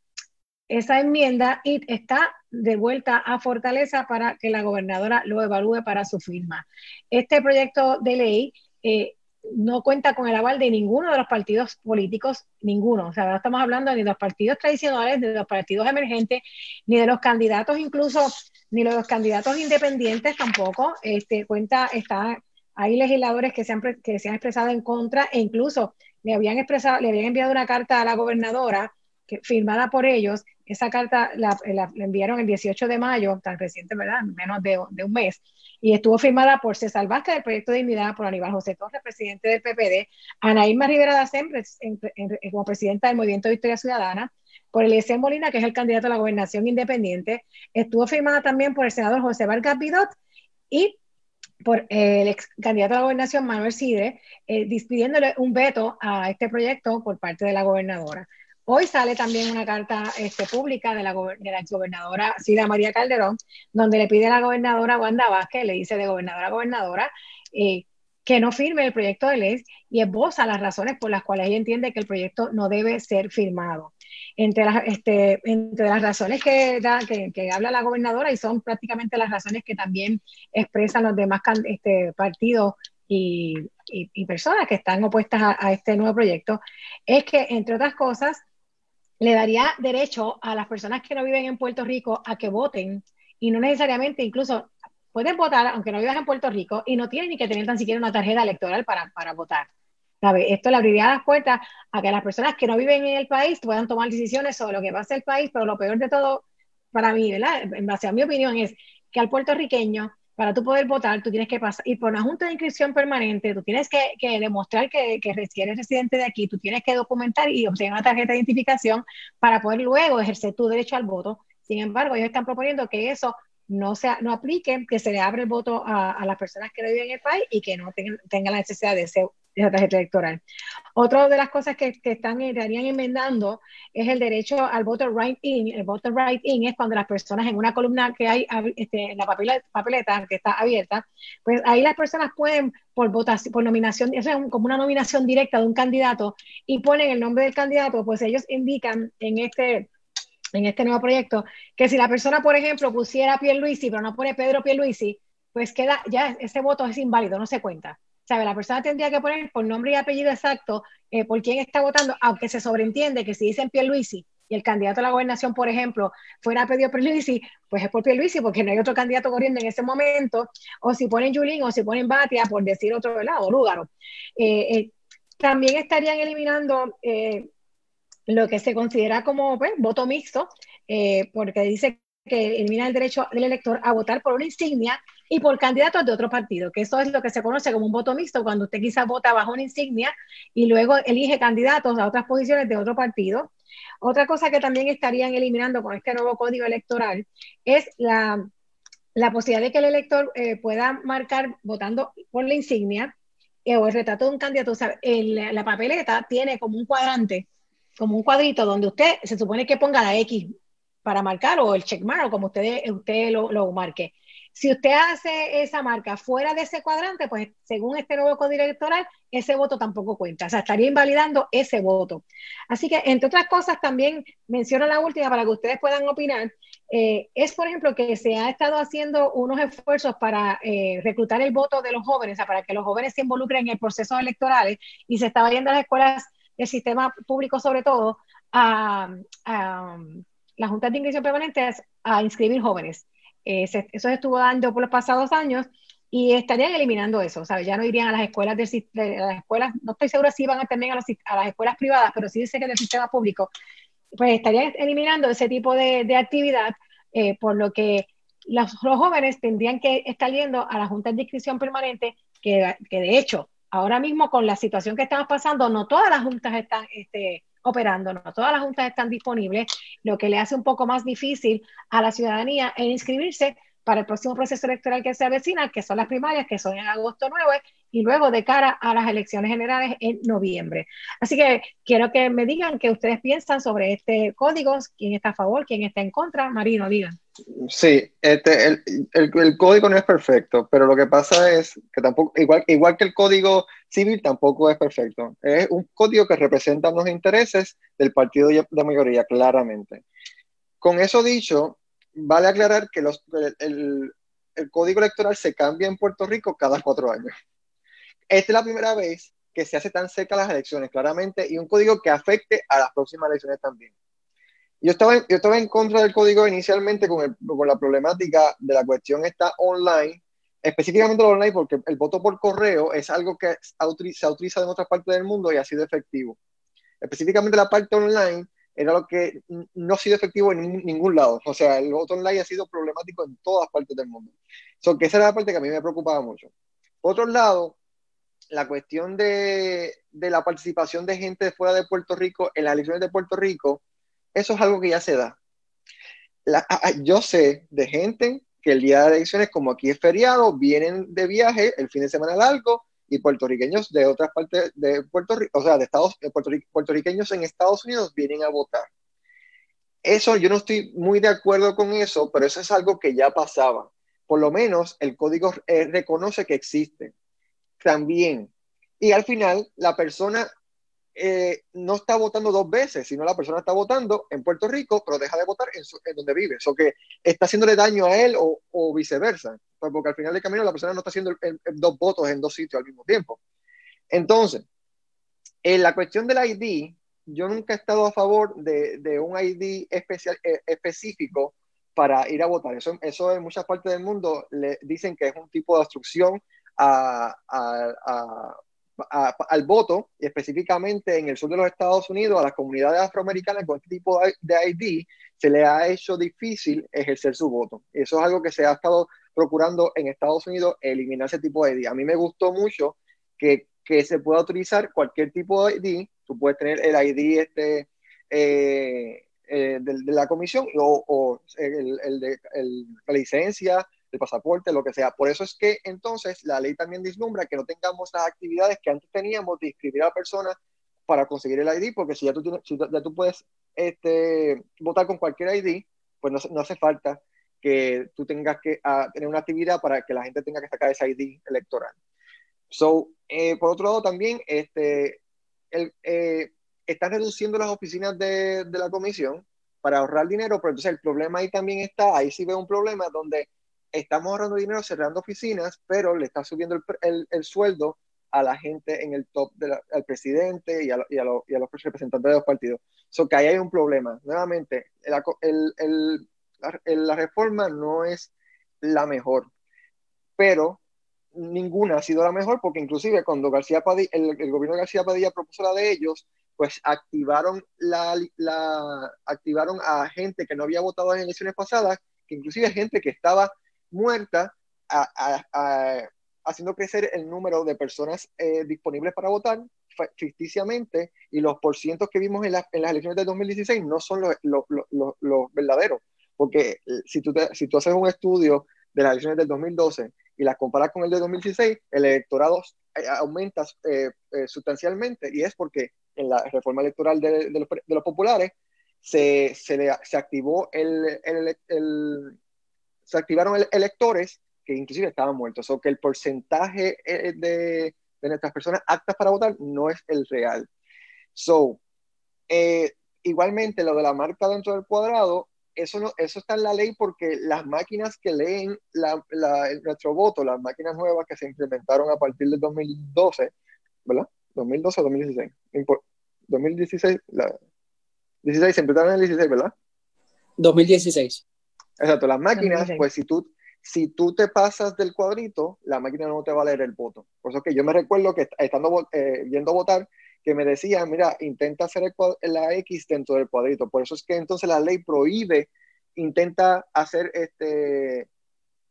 esa enmienda y está de vuelta a Fortaleza para que la gobernadora lo evalúe para su firma. Este proyecto de ley eh, no cuenta con el aval de ninguno de los partidos políticos, ninguno. O sea, no estamos hablando ni de los partidos tradicionales, ni de los partidos emergentes, ni de los candidatos incluso, ni de los candidatos independientes tampoco. Este, cuenta, está, hay legisladores que se han, que se han expresado en contra e incluso le habían expresado, le habían enviado una carta a la gobernadora firmada por ellos. Esa carta la, enviaron el 18 de mayo, tan reciente, ¿verdad? Menos de, de un mes y estuvo firmada por César Vázquez del Proyecto de Dignidad, por Aníbal José Torres, presidente del PPD, Ana Rivera Dacen, como presidenta del Movimiento de Historia Ciudadana, por Eliezer Molina, que es el candidato a la gobernación independiente, estuvo firmada también por el senador José Vargas Bidot y por el ex candidato a la gobernación Manuel Sidre, eh, despidiéndole un veto a este proyecto por parte de la gobernadora. Hoy sale también una carta este, pública de la, de la exgobernadora Cida María Calderón, donde le pide a la gobernadora Wanda Vázquez, le dice de gobernadora a gobernadora, eh, que no firme el proyecto de ley y esboza las razones por las cuales ella entiende que el proyecto no debe ser firmado. Entre las, este, entre las razones que, da, que, habla la gobernadora, y son prácticamente las razones que también expresan los demás este, partidos y, y, personas que están opuestas a, este nuevo proyecto, es que, entre otras cosas, le daría derecho a las personas que no viven en Puerto Rico a que voten y no necesariamente incluso pueden votar aunque no vivan en Puerto Rico y no tienen ni que tener tan siquiera una tarjeta electoral para, para votar. Esto le abriría las puertas a que las personas que no viven en el país puedan tomar decisiones sobre lo que pasa en el país, pero lo peor de todo para mí, ¿verdad? En base a mi opinión, es que al puertorriqueño para tú poder votar, tú tienes que pasar, y por una junta de inscripción permanente, tú tienes que, demostrar que, que, eres residente de aquí, tú tienes que documentar y obtener una tarjeta de identificación para poder luego ejercer tu derecho al voto. Sin embargo, ellos están proponiendo que eso no, sea, no aplique, que se le abre el voto a, las personas que no viven en el país y que no tengan, la necesidad de ese esa tarjeta electoral. Otra de las cosas que, que están estarían enmendando es el derecho al voter right in. El voter right in es cuando las personas en una columna que hay este, en la papeleta, papeleta que está abierta, pues ahí las personas pueden por votación, por nominación, eso es como una nominación directa de un candidato y ponen el nombre del candidato, pues ellos indican en este en este nuevo proyecto que si la persona, por ejemplo, pusiera Pierluisi, pero no pone Pedro Pierluisi, pues queda ya ese voto es inválido, no se cuenta. ¿Sabe? La persona tendría que poner por nombre y apellido exacto eh, por quién está votando, aunque se sobreentiende que si dicen Pierluisi y el candidato a la gobernación, por ejemplo, fuera a pedir Pierluisi, pues es por Pierluisi porque no hay otro candidato corriendo en ese momento, o si ponen Yulín o si ponen Batia, por decir otro lado, Lúgaro. Eh, eh, también estarían eliminando lo que se considera como pues, voto mixto, porque dice que elimina el derecho del elector a votar por una insignia y por candidatos de otro partido, que eso es lo que se conoce como un voto mixto, cuando usted quizás vota bajo una insignia y luego elige candidatos a otras posiciones de otro partido. Otra cosa que también estarían eliminando con este nuevo código electoral es la, la posibilidad de que el elector eh, pueda marcar votando por la insignia eh, o el retrato de un candidato. O sea, la papeleta tiene como un cuadrante, como un cuadrito donde usted se supone que ponga la X para marcar o el checkmark o como usted, usted lo, lo marque. Si usted hace esa marca fuera de ese cuadrante, pues según este nuevo código electoral, ese voto tampoco cuenta. O sea, estaría invalidando ese voto. Así que, entre otras cosas, también menciono la última para que ustedes puedan opinar, eh, es, por ejemplo, que se ha estado haciendo unos esfuerzos para eh, reclutar el voto de los jóvenes, o sea, para que los jóvenes se involucren en el proceso electoral y se estaba yendo a las escuelas del sistema público, sobre todo, a, las juntas de inscripción permanentes a inscribir jóvenes. Eh, eso estuvo dando por los pasados años y estarían eliminando eso, ¿sabes? Ya no irían a las escuelas, de, las escuelas, no estoy segura si van a también a, a, las escuelas privadas, pero sí dice que del sistema público, pues estarían eliminando ese tipo de, actividad, eh, por lo que los, jóvenes tendrían que estar yendo a las juntas de inscripción permanente, que, que, de hecho, ahora mismo con la situación que estamos pasando, no todas las juntas están este, operando, no todas las juntas están disponibles, lo que le hace un poco más difícil a la ciudadanía en inscribirse para el próximo proceso electoral que se avecina, que son las primarias, que son en agosto 9, y luego de cara a las elecciones generales en noviembre. Así que quiero que me digan qué ustedes piensan sobre este código, quién está a favor, quién está en contra. Marino, digan. Sí, este, el, el, código no es perfecto, pero lo que pasa es que tampoco, igual, igual que el código civil, tampoco es perfecto. Es un código que representa los intereses del partido de mayoría, claramente. Con eso dicho, vale aclarar que el, el, código electoral se cambia en Puerto Rico cada cuatro años. Esta es la primera vez que se hace tan cerca las elecciones, claramente, y un código que afecte a las próximas elecciones también. Yo estaba, yo estaba en contra del código inicialmente con, el, con la problemática de la cuestión esta online, específicamente lo online, porque el voto por correo es algo que se ha utilizado en otras partes del mundo y ha sido efectivo. Específicamente la parte online era lo que no ha sido efectivo en ningún lado. O sea, el voto online ha sido problemático en todas partes del mundo. So, que esa era la parte que a mí me preocupaba mucho. Por otro lado, la cuestión de, la participación de gente fuera de Puerto Rico en las elecciones de Puerto Rico, eso es algo que ya se da. Yo sé de gente que el día de elecciones, como aquí es feriado, vienen de viaje el fin de semana largo puertorriqueños de otras partes de Puerto Rico, o sea, de Estados, puertorriqueños en Estados Unidos vienen a votar. Eso yo no estoy muy de acuerdo con eso, pero eso es algo que ya pasaba. Por lo menos el código eh, reconoce que existe. También. Y al final, la persona eh, no está votando dos veces, sino la persona está votando en Puerto Rico, pero deja de votar en, donde vive. Eso que está haciéndole daño a él o, o viceversa. Pues, porque al final del camino la persona no está haciendo dos votos en dos sitios al mismo tiempo. Entonces, en la cuestión del ID, yo nunca he estado a favor de, un ID especial, eh, específico para ir a votar. Eso, eso en muchas partes del mundo le dicen que es un tipo de obstrucción a, al voto, específicamente en el sur de los Estados Unidos, a las comunidades afroamericanas con este tipo de ID, se le ha hecho difícil ejercer su voto. Eso es algo que se ha estado procurando en Estados Unidos eliminar ese tipo de ID. A mí me gustó mucho que, que se pueda utilizar cualquier tipo de ID. Tú puedes tener el ID este, eh, eh, de, la comisión o, el, de la licencia, el pasaporte, lo que sea. Por eso es que entonces la ley también dislumbra que no tengamos las actividades que antes teníamos de inscribir a la persona para conseguir el ID, porque si ya tú, tienes, si ya tú puedes este, votar con cualquier ID, pues no, no hace falta que tú tengas que uh, tener una actividad para que la gente tenga que sacar ese ID electoral. So, eh, por otro lado, también este, el, eh, están reduciendo las oficinas de, de, la comisión para ahorrar dinero, pero entonces el problema ahí también está, ahí sí veo un problema donde estamos ahorrando dinero cerrando oficinas, pero le está subiendo el, el, el sueldo a la gente en el top, de la, al presidente y a, y, a lo, y a, los representantes de los partidos. So que ahí hay un problema. Nuevamente, el, el, la, reforma no es la mejor, pero ninguna ha sido la mejor porque inclusive cuando García Padilla, el, el, gobierno de García Padilla propuso la de ellos, pues activaron, la, la, activaron a gente que no había votado en elecciones pasadas, que inclusive gente que estaba muerta, a, a, a, haciendo crecer el número de personas eh, disponibles para votar ficticiamente y los porcientos que vimos en, la, en, las elecciones de 2016 no son los, los verdaderos. Porque eh, si tú, te, si tú haces un estudio de las elecciones del 2012 y las comparas con el de 2016, el electorado eh, aumenta eh, eh, sustancialmente y es porque en la reforma electoral de, de, los, de los, populares se, se, le, se activó el, el, el, se activaron electores que inclusive estaban muertos, o que el porcentaje de, de nuestras personas aptas para votar no es el real. So, eh, igualmente lo de la marca dentro del cuadrado, eso, no, eso está en la ley porque las máquinas que leen la, nuestro voto, las máquinas nuevas que se implementaron a partir del 2012, ¿verdad? 2012 o 2016. 2016, la, 16, se implementaron en el 16, ¿verdad? 2016. Exacto, las máquinas, pues si tú, si tú te pasas del cuadrito, la máquina no te va a leer el voto. Por eso que yo me recuerdo que estando eh, yendo a votar, que me decían, mira, intenta hacer la X dentro del cuadrito. Por eso es que entonces la ley prohíbe, intenta hacer este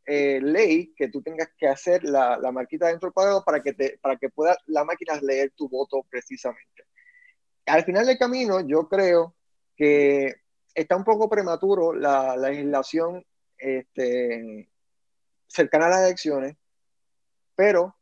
eh, ley que tú tengas que hacer la, la, marquita dentro del cuadrado para que, te, para que pueda la máquina leer tu voto precisamente. Al final del camino, yo creo que está un poco prematuro la, la legislación este, cercana a las elecciones, pero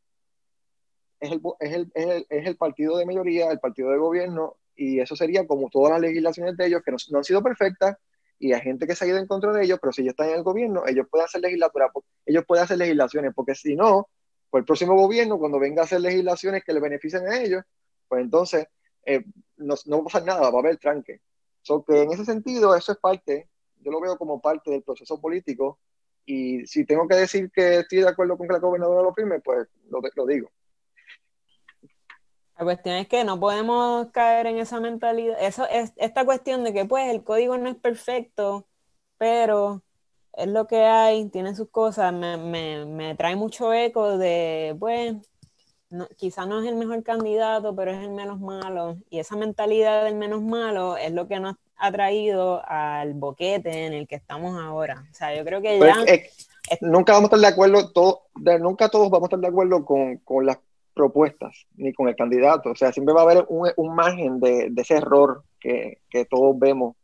es el, es, el, es, el, partido de mayoría, el partido de gobierno, y eso sería como todas las legislaciones de ellos que no, no, han sido perfectas, y hay gente que se ha ido en contra de ellos, pero si ellos están en el gobierno, ellos pueden hacer legislatura, ellos pueden hacer legislaciones, porque si no, pues el próximo gobierno, cuando venga a hacer legislaciones que le beneficien a ellos, pues entonces eh, no, no, va a pasar nada, va a haber tranque. So que en ese sentido, eso es parte, yo lo veo como parte del proceso político, y si tengo que decir que estoy de acuerdo con que la gobernadora lo firme, pues lo, lo digo. La cuestión es que no podemos caer en esa mentalidad. Eso es esta cuestión de que pues el código no es perfecto, pero es lo que hay, tiene sus cosas. Me, me, me trae mucho eco de, pues, no, quizá no es el mejor candidato, pero es el menos malo. Y esa mentalidad del menos malo es lo que nos ha traído al boquete en el que estamos ahora. O sea, yo creo que ya... nunca vamos a estar de acuerdo, todo, nunca todos vamos a estar de acuerdo con, con las propuestas ni con el candidato. O sea, siempre va a haber un, un margen de, de, ese error que, que todos vemos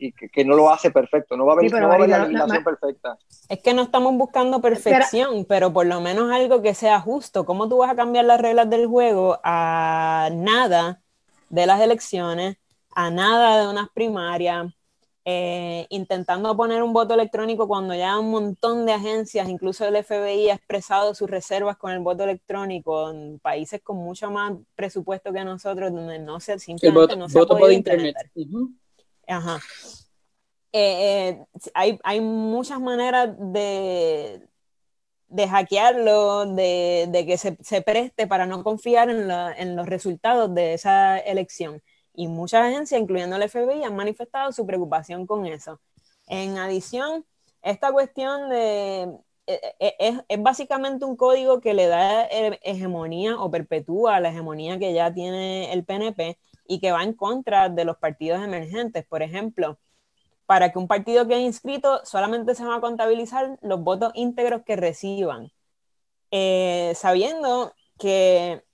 y que, que, no lo hace perfecto. No va a haber, no va a haber la legislación perfecta. Es que no estamos buscando perfección, pero por lo menos algo que sea justo. ¿Cómo tú vas a cambiar las reglas del juego a nada de las elecciones, a nada de unas primarias? Eh, intentando poner un voto electrónico cuando ya un montón de agencias, incluso el FBI, ha expresado sus reservas con el voto electrónico en países con mucho más presupuesto que nosotros, donde no se simplemente no se voto por internet. Ajá. Eh, eh, hay, hay, muchas maneras de, de hackearlo, de, de que se, se, preste para no confiar en, la, en los resultados de esa elección y muchas agencias, incluyendo el FBI, han manifestado su preocupación con eso. En adición, esta cuestión de... Eh, eh, es, es, básicamente un código que le da hegemonía o perpetúa la hegemonía que ya tiene el PNP y que va en contra de los partidos emergentes. Por ejemplo, para que un partido quede inscrito, solamente se van a contabilizar los votos íntegros que reciban, eh, sabiendo que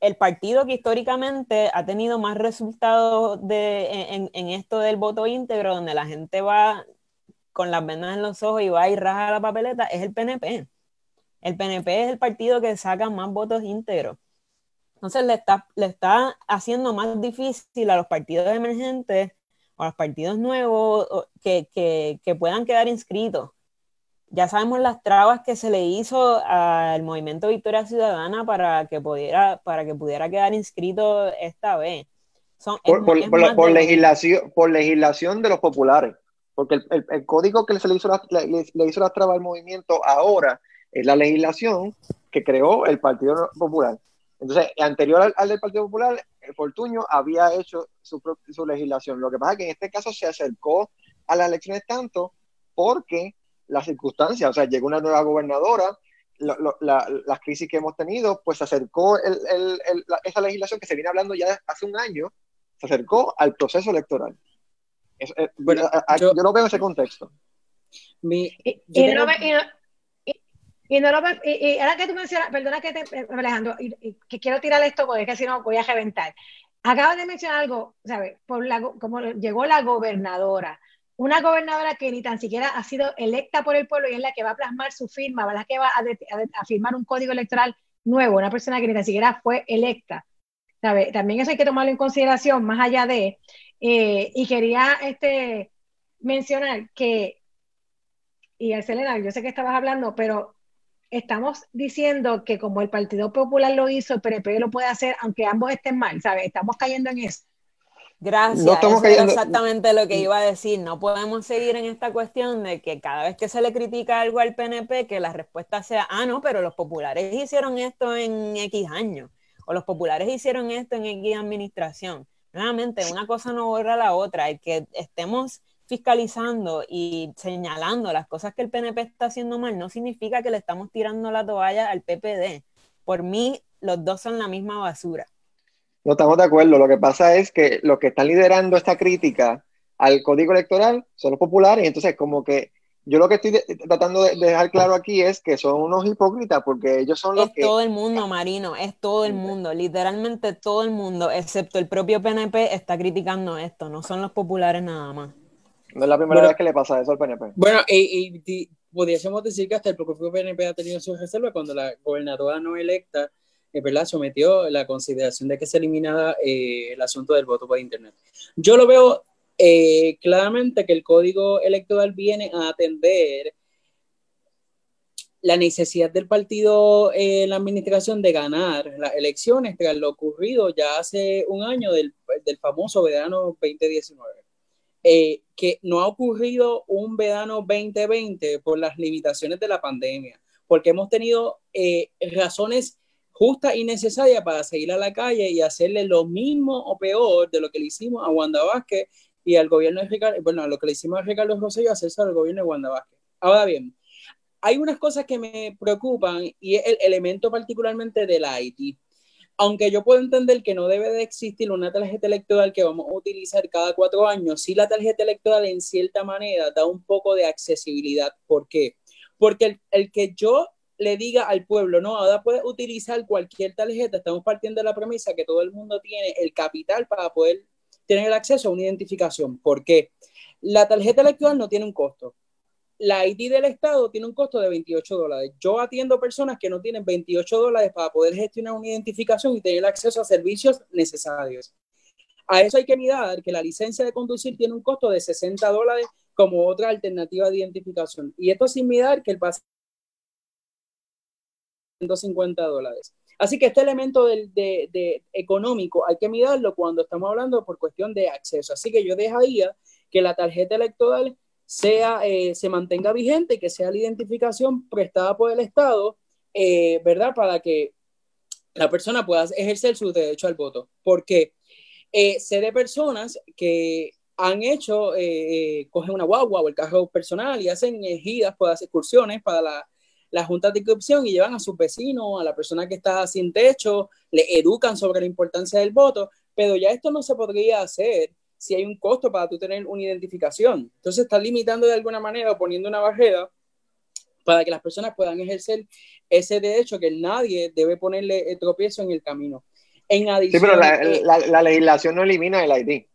el partido que históricamente ha tenido más resultados de, en, en, esto del voto íntegro, donde la gente va con las vendas en los ojos y va y raja la papeleta, es el PNP. El PNP es el partido que saca más votos íntegros. Entonces le está, le está haciendo más difícil a los partidos emergentes o a los partidos nuevos que, que, que puedan quedar inscritos ya sabemos las trabas que se le hizo al movimiento Victoria Ciudadana para que pudiera, para que pudiera quedar inscrito esta vez. Son, por, por, por, por legislación, por legislación de los populares, porque el, el, código que se le hizo, la, le, le hizo las trabas al movimiento ahora es la legislación que creó el Partido Popular. Entonces, anterior al, al del Partido Popular, el Fortuño había hecho su, su legislación. Lo que pasa es que en este caso se acercó a las elecciones tanto porque las circunstancias, o sea, llegó una nueva gobernadora, lo, lo, la, las crisis que hemos tenido, pues se acercó el, el, el, la, esa legislación que se viene hablando ya hace un año, se acercó al proceso electoral. Es, bueno, a, a, yo, yo, lo veo en ese contexto. Mi, y, y, no, y, no, y, y, ahora que tú mencionas, perdona que te, eh, Alejandro, que quiero tirar esto porque es que si no voy a reventar. Acabas de mencionar algo, ¿sabes? Por como llegó la gobernadora, una gobernadora que ni tan siquiera ha sido electa por el pueblo y es la que va a plasmar su firma, la que va a firmar un código electoral nuevo, una persona que ni tan siquiera fue electa. ¿sabe? También eso hay que tomarlo en consideración más allá de, eh, y quería este, mencionar que, y Selena, yo sé que estabas hablando, pero estamos diciendo que como el Partido Popular lo hizo, el PNP lo puede hacer, aunque ambos estén mal, ¿sabes? Estamos cayendo en eso. Gracias, no estamos exactamente lo que iba a decir. No podemos seguir en esta cuestión de que cada vez que se le critica algo al PNP, que la respuesta sea, ah, no, pero los populares hicieron esto en X años, o los populares hicieron esto en X administración. Nuevamente, una cosa no borra la otra. El que estemos fiscalizando y señalando las cosas que el PNP está haciendo mal no significa que le estamos tirando la toalla al PPD. Por mí, los dos son la misma basura. No estamos de acuerdo. Lo que pasa es que los que están liderando esta crítica al código electoral son los populares. Entonces, como que yo lo que estoy tratando de dejar claro aquí es que son unos hipócritas porque ellos son los es todo el mundo, Marino, es todo el mundo, literalmente todo el mundo, excepto el propio PNP, está criticando esto, no son los populares nada más. No es la primera vez que le pasa eso al PNP. Bueno, y, y, podríamos decir que hasta el propio PNP ha tenido su reserva cuando la gobernadora no electa eh, ¿verdad? sometió la consideración de que se eliminara eh, el asunto del voto por Internet. Yo lo veo eh, claramente que el código electoral viene a atender la necesidad del partido en la administración de ganar las elecciones tras lo ocurrido ya hace un año del, del famoso verano 2019. Que no ha ocurrido un verano 2020 por las limitaciones de la pandemia, porque hemos tenido razones justa y necesaria para seguir a la calle y hacerle lo mismo o peor de lo que le hicimos a Wanda Vázquez y al gobierno de Ricardo, bueno, lo que le hicimos a Ricardo Rosselló, hacerse al gobierno de Wanda Vázquez. Ahora bien, hay unas cosas que me preocupan y es el elemento particularmente del Haití. Aunque yo puedo entender que no debe de existir una tarjeta electoral que vamos a utilizar cada cuatro años, sí la tarjeta electoral en cierta manera da un poco de accesibilidad. ¿Por qué? Porque el, que yo le diga al pueblo, no, ahora puedes utilizar cualquier tarjeta, estamos partiendo de la premisa que todo el mundo tiene el capital para poder tener el acceso a una identificación. ¿Por qué? La tarjeta electoral no tiene un costo. La ID del Estado tiene un costo de 28 dólares. Yo atiendo personas que no tienen 28 dólares para poder gestionar una identificación y tener acceso a servicios necesarios. A eso hay que mirar que la licencia de conducir tiene un costo de 60 dólares como otra alternativa de identificación. Y esto sin mirar que el paciente 150 dólares. Así que este elemento de, económico hay que mirarlo cuando estamos hablando por cuestión de acceso. Así que yo dejaría que la tarjeta electoral sea, eh, se mantenga vigente, que sea la identificación prestada por el Estado, eh, ¿verdad? Para que la persona pueda ejercer su derecho al voto. Porque eh, sé de personas que han hecho, cogen una guagua o el carro personal y hacen giras, pueden hacer excursiones para la las juntas de inscripción y llevan a sus vecinos, a la persona que está sin techo, le educan sobre la importancia del voto, pero ya esto no se podría hacer si hay un costo para tú tener una identificación. Entonces está limitando de alguna manera o poniendo una barrera para que las personas puedan ejercer ese derecho que nadie debe ponerle el tropiezo en el camino. En adición, sí, pero eh, la, legislación no elimina el ID.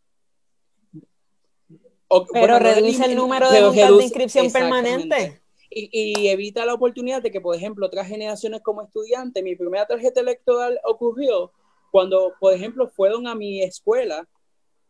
pero reduce el número de juntas de inscripción permanente y, evita la oportunidad de que, por ejemplo, otras generaciones como estudiantes, mi primera tarjeta electoral ocurrió cuando, por ejemplo, fueron a mi escuela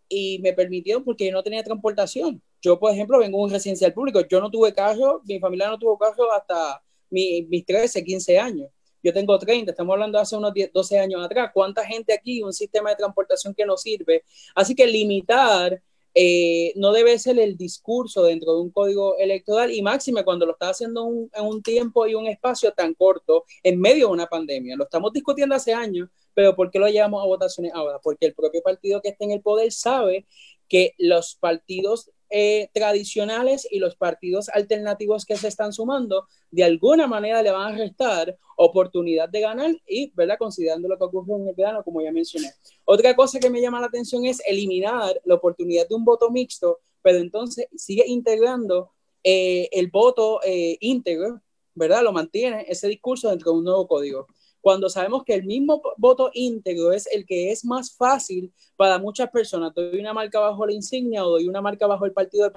y me permitieron porque yo no tenía transportación. Yo, por ejemplo, vengo de un residencial público, yo no tuve carro, mi familia no tuvo carro hasta mis 13, 15 años. Yo tengo 30, estamos hablando de hace unos 12 años atrás. ¿Cuánta gente aquí, un sistema de transportación que no sirve? Así que limitar eh, no debe ser el discurso dentro de un código electoral y máxime cuando lo está haciendo en un tiempo y un espacio tan corto en medio de una pandemia. Lo estamos discutiendo hace años, pero ¿por qué lo llevamos a votaciones ahora? Porque el propio partido que está en el poder sabe que los partidos eh, tradicionales y los partidos alternativos que se están sumando, de alguna manera le van a restar oportunidad de ganar y, ¿verdad? Considerando lo que ocurrió en el verano, como ya mencioné. Otra cosa que me llama la atención es eliminar la oportunidad de un voto mixto, pero entonces sigue integrando eh, el voto eh, íntegro, ¿verdad? Lo mantiene ese discurso dentro de un nuevo código cuando sabemos que el mismo voto íntegro es el que es más fácil para muchas personas. Doy una marca bajo la insignia o doy una marca bajo el partido,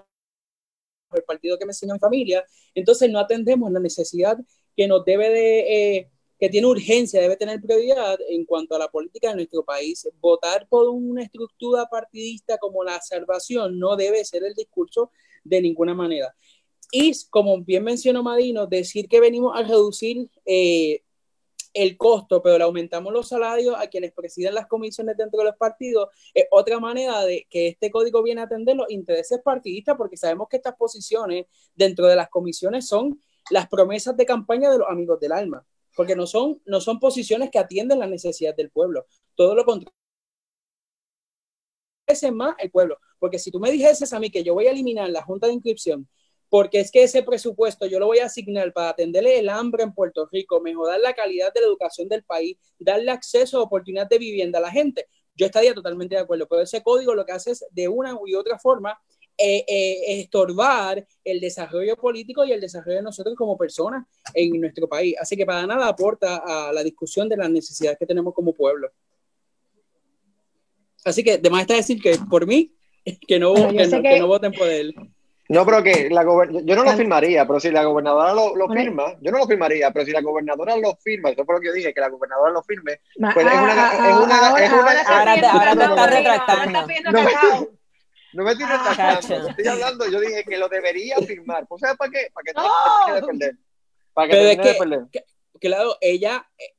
el partido que me enseñó mi familia. Entonces no atendemos la necesidad que nos debe de, eh, que tiene urgencia, debe tener prioridad en cuanto a la política de nuestro país. Votar por una estructura partidista como la salvación no debe ser el discurso de ninguna manera. Y como bien mencionó Marino, decir que venimos a reducir eh, el costo, pero le aumentamos los salarios a quienes presiden las comisiones dentro de los partidos, es otra manera de que este código viene a atender los intereses partidistas, porque sabemos que estas posiciones dentro de las comisiones son las promesas de campaña de los amigos del alma, porque no son, no son posiciones que atienden las necesidades del pueblo, todo lo contrario. Es más el pueblo, porque si tú me dijeses a mí que yo voy a eliminar la Junta de Inscripción porque es que ese presupuesto yo lo voy a asignar para atenderle el hambre en Puerto Rico, mejorar la calidad de la educación del país, darle acceso a oportunidades de vivienda a la gente. Yo estaría totalmente de acuerdo, pero ese código lo que hace es de una u otra forma eh, eh, estorbar el desarrollo político y el desarrollo de nosotros como personas en nuestro país. Así que para nada aporta a la discusión de las necesidades que tenemos como pueblo. Así que, además está decir que por mí, [LAUGHS] que no, que no voten por él. No, pero que la yo no lo firmaría, pero si la gobernadora lo, lo firma, yo no lo firmaría, pero si la gobernadora lo firma, eso fue lo que yo dije, que la gobernadora lo firme, pues es una... Es una, es una ahora, te, ahora te estás retractando. No me, no me estoy retractando, estoy hablando, yo dije que lo debería firmar. ¿Pues sabes para qué? Para que no de perder. Para que pero es que, perder. claro, ella, eh,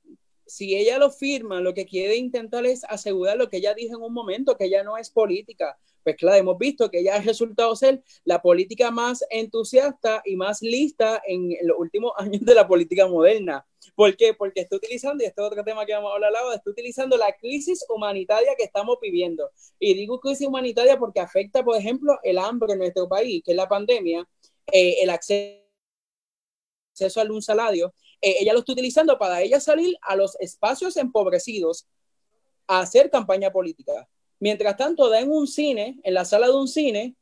si ella lo firma, lo que quiere intentar es asegurar lo que ella dijo en un momento, que ella no es política pues claro, hemos visto que ella ha resultado ser la política más entusiasta y más lista en, los últimos [LAUGHS] años de la política moderna. ¿Por qué? Porque está utilizando, y este es otro tema que vamos a hablar ahora, está utilizando la crisis humanitaria que estamos viviendo. Y digo crisis humanitaria porque afecta, por ejemplo, el hambre en nuestro país, que es la pandemia, eh, el acceso a un salario. Eh, ella lo está utilizando para ella salir a los espacios empobrecidos a hacer campaña política. Mientras tanto, da en un cine, en la sala de un cine,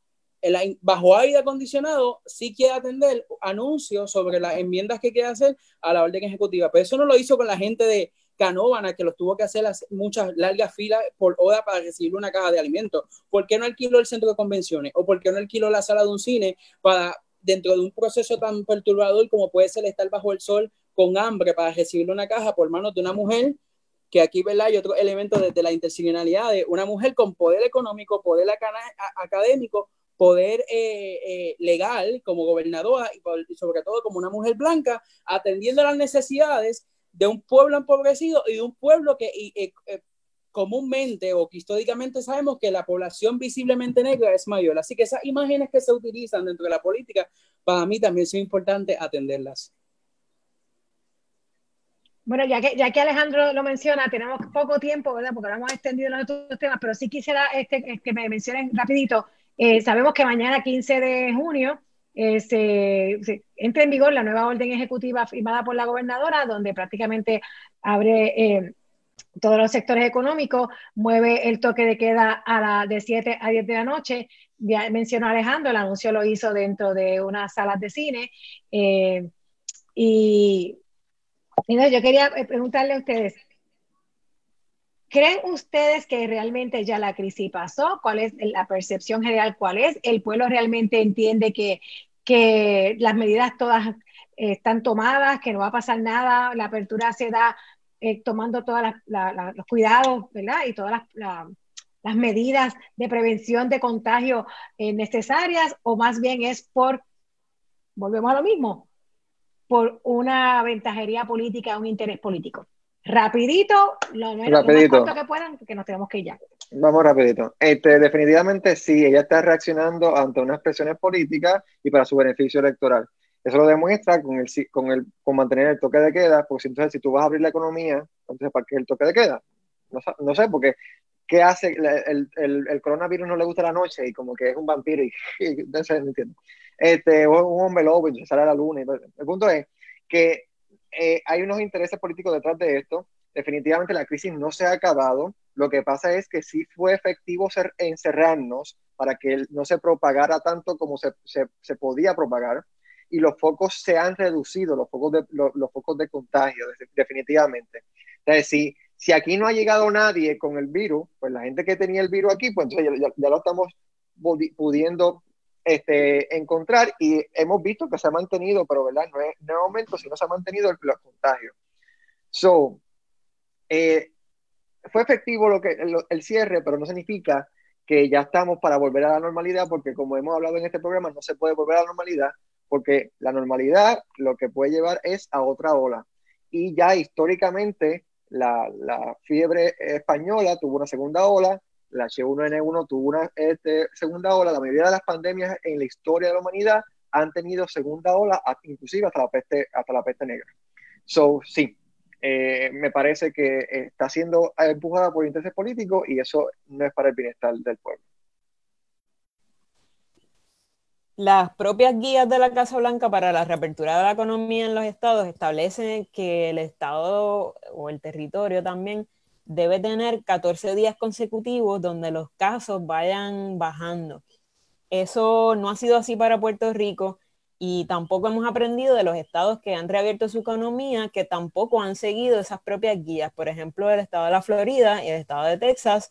bajo aire acondicionado, sí quiere atender anuncios sobre las enmiendas que quiere hacer a la orden ejecutiva. Pero eso no lo hizo con la gente de Canóvana, que los tuvo que hacer las, muchas largas filas por hora para recibir una caja de alimentos. ¿Por qué no alquiló el centro de convenciones? ¿O por qué no alquiló la sala de un cine para, dentro de un proceso tan perturbador como puede ser estar bajo el sol con hambre para recibir una caja por manos de una mujer que aquí ¿verdad? hay otro elemento de, la interseccionalidad de una mujer con poder económico, poder académico, poder eh, eh, legal como gobernadora y, sobre todo como una mujer blanca, atendiendo las necesidades de un pueblo empobrecido y de un pueblo que eh, comúnmente o históricamente sabemos que la población visiblemente negra es mayor. Así que esas imágenes que se utilizan dentro de la política, para mí también son importantes atenderlas. Bueno, ya que, ya que Alejandro lo menciona, tenemos poco tiempo, ¿verdad? Porque lo hemos extendido en otros temas, pero sí quisiera este, que me mencionen rapidito. Eh, sabemos que mañana, 15 de junio, eh, entra en vigor la nueva orden ejecutiva firmada por la gobernadora, donde prácticamente abre eh, todos los sectores económicos, mueve el toque de queda a la, de 7 a 10 de la noche. Ya mencionó Alejandro, el anuncio lo hizo dentro de unas salas de cine. y yo quería eh, preguntarle a ustedes, ¿creen ustedes que realmente ya la crisis pasó? ¿Cuál es la percepción general? ¿Cuál es? ¿El pueblo realmente entiende que, que las medidas todas eh, están tomadas, que no va a pasar nada? La apertura se da eh, tomando todos los cuidados, ¿verdad? Y todas las, las medidas de prevención de contagio necesarias, o más bien es por, volvemos a lo mismo, por una ventajería política, un interés político. Rapidito, lo menos rapidito. que puedan, que nos tenemos que ir ya. Vamos rapidito. Este, definitivamente sí, ella está reaccionando ante unas presiones políticas y para su beneficio electoral. Eso lo demuestra con, el, con, el, con mantener el toque de queda, porque entonces si tú vas a abrir la economía, entonces ¿para qué el toque de queda? No, no sé, porque ¿qué hace? El, el, el, coronavirus no le gusta la noche y como que es un vampiro y, [LAUGHS] no sé, no entiendo este, un hombre lobo y sale a la luna. El punto es que eh, hay unos intereses políticos detrás de esto. Definitivamente la crisis no se ha acabado. Lo que pasa es que sí fue efectivo ser, encerrarnos para que no se propagara tanto como se, se, se podía propagar y los focos se han reducido, los focos de, los, focos de contagio, definitivamente. Entonces, si, si aquí no ha llegado nadie con el virus, pues la gente que tenía el virus aquí, pues entonces ya, ya lo estamos pudiendo este, encontrar y hemos visto que se ha mantenido, pero ¿verdad? No es, no aumento, sino se ha mantenido el, los contagios. So, eh, fue efectivo lo que, el, cierre, pero no significa que ya estamos para volver a la normalidad, porque como hemos hablado en este programa, no se puede volver a la normalidad, porque la normalidad lo que puede llevar es a otra ola. y ya históricamente la, la fiebre española tuvo una segunda ola, la H1N1 tuvo una este, segunda ola, la mayoría de las pandemias en la historia de la humanidad han tenido segunda ola, inclusive hasta la peste, hasta la peste negra. So, sí, eh, me parece que está siendo empujada por intereses políticos y eso no es para el bienestar del pueblo. Las propias guías de la Casa Blanca para la reapertura de la economía en los estados establecen que el estado o el territorio también debe tener 14 días consecutivos donde los casos vayan bajando. Eso no ha sido así para Puerto Rico y tampoco hemos aprendido de los estados que han reabierto su economía, que tampoco han seguido esas propias guías. Por ejemplo, el estado de la Florida y el estado de Texas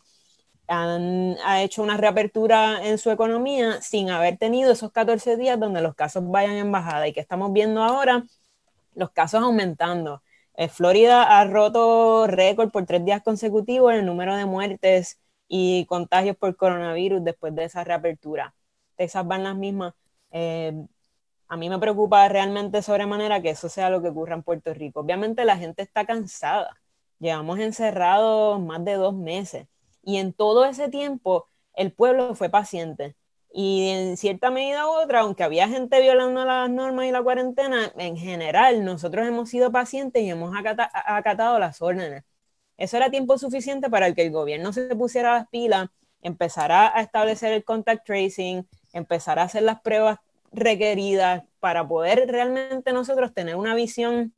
han ha hecho una reapertura en su economía sin haber tenido esos 14 días donde los casos vayan en bajada y que estamos viendo ahora los casos aumentando. Florida ha roto récord por tres días consecutivos en el número de muertes y contagios por coronavirus después de esa reapertura. Texas van las mismas. Eh, a mí me preocupa realmente sobremanera que eso sea lo que ocurra en Puerto Rico. Obviamente la gente está cansada. Llevamos encerrados más de dos meses y en todo ese tiempo el pueblo fue paciente. Y en cierta medida u otra, aunque había gente violando las normas y la cuarentena, en general nosotros hemos sido pacientes y hemos acatado las órdenes. Eso era tiempo suficiente para que el gobierno se pusiera las pilas, empezara a establecer el contact tracing, empezara a hacer las pruebas requeridas para poder realmente nosotros tener una visión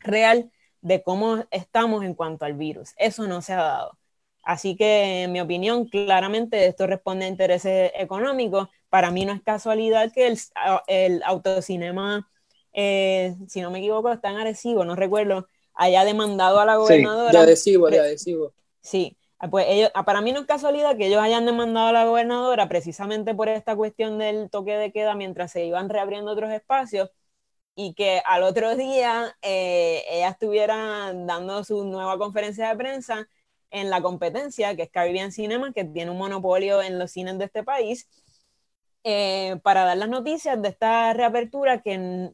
real de cómo estamos en cuanto al virus. Eso no se ha dado. Así que, en mi opinión, claramente esto responde a intereses económicos. Para mí no es casualidad que el, el autocinema, eh, si no me equivoco, está en Arecibo, no recuerdo, haya demandado a la gobernadora. Sí, de adhesivo, de adhesivo. Sí, Ah, pues ellos, ah, para mí no es casualidad que ellos hayan demandado a la gobernadora precisamente por esta cuestión del toque de queda mientras se iban reabriendo otros espacios y que al otro día eh, ella estuviera dando su nueva conferencia de prensa en la competencia, que es Caribbean Cinema, que tiene un monopolio en los cines de este país, eh, para dar las noticias de esta reapertura que no,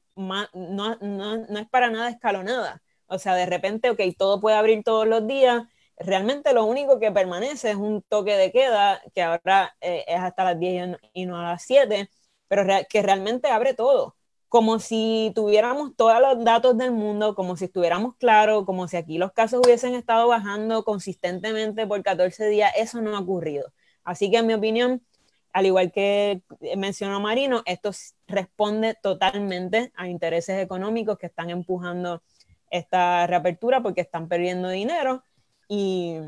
no, no es para nada escalonada. O sea, de repente, ok, todo puede abrir todos los días, realmente lo único que permanece es un toque de queda que ahora eh, es hasta las 10 y no a las 7, pero que realmente abre todo, como si tuviéramos todos los datos del mundo, como si estuviéramos claros, como si aquí los casos hubiesen estado bajando consistentemente por 14 días, eso no ha ocurrido. Así que en mi opinión, al igual que mencionó Marino, esto responde totalmente a intereses económicos que están empujando esta reapertura porque están perdiendo dinero y,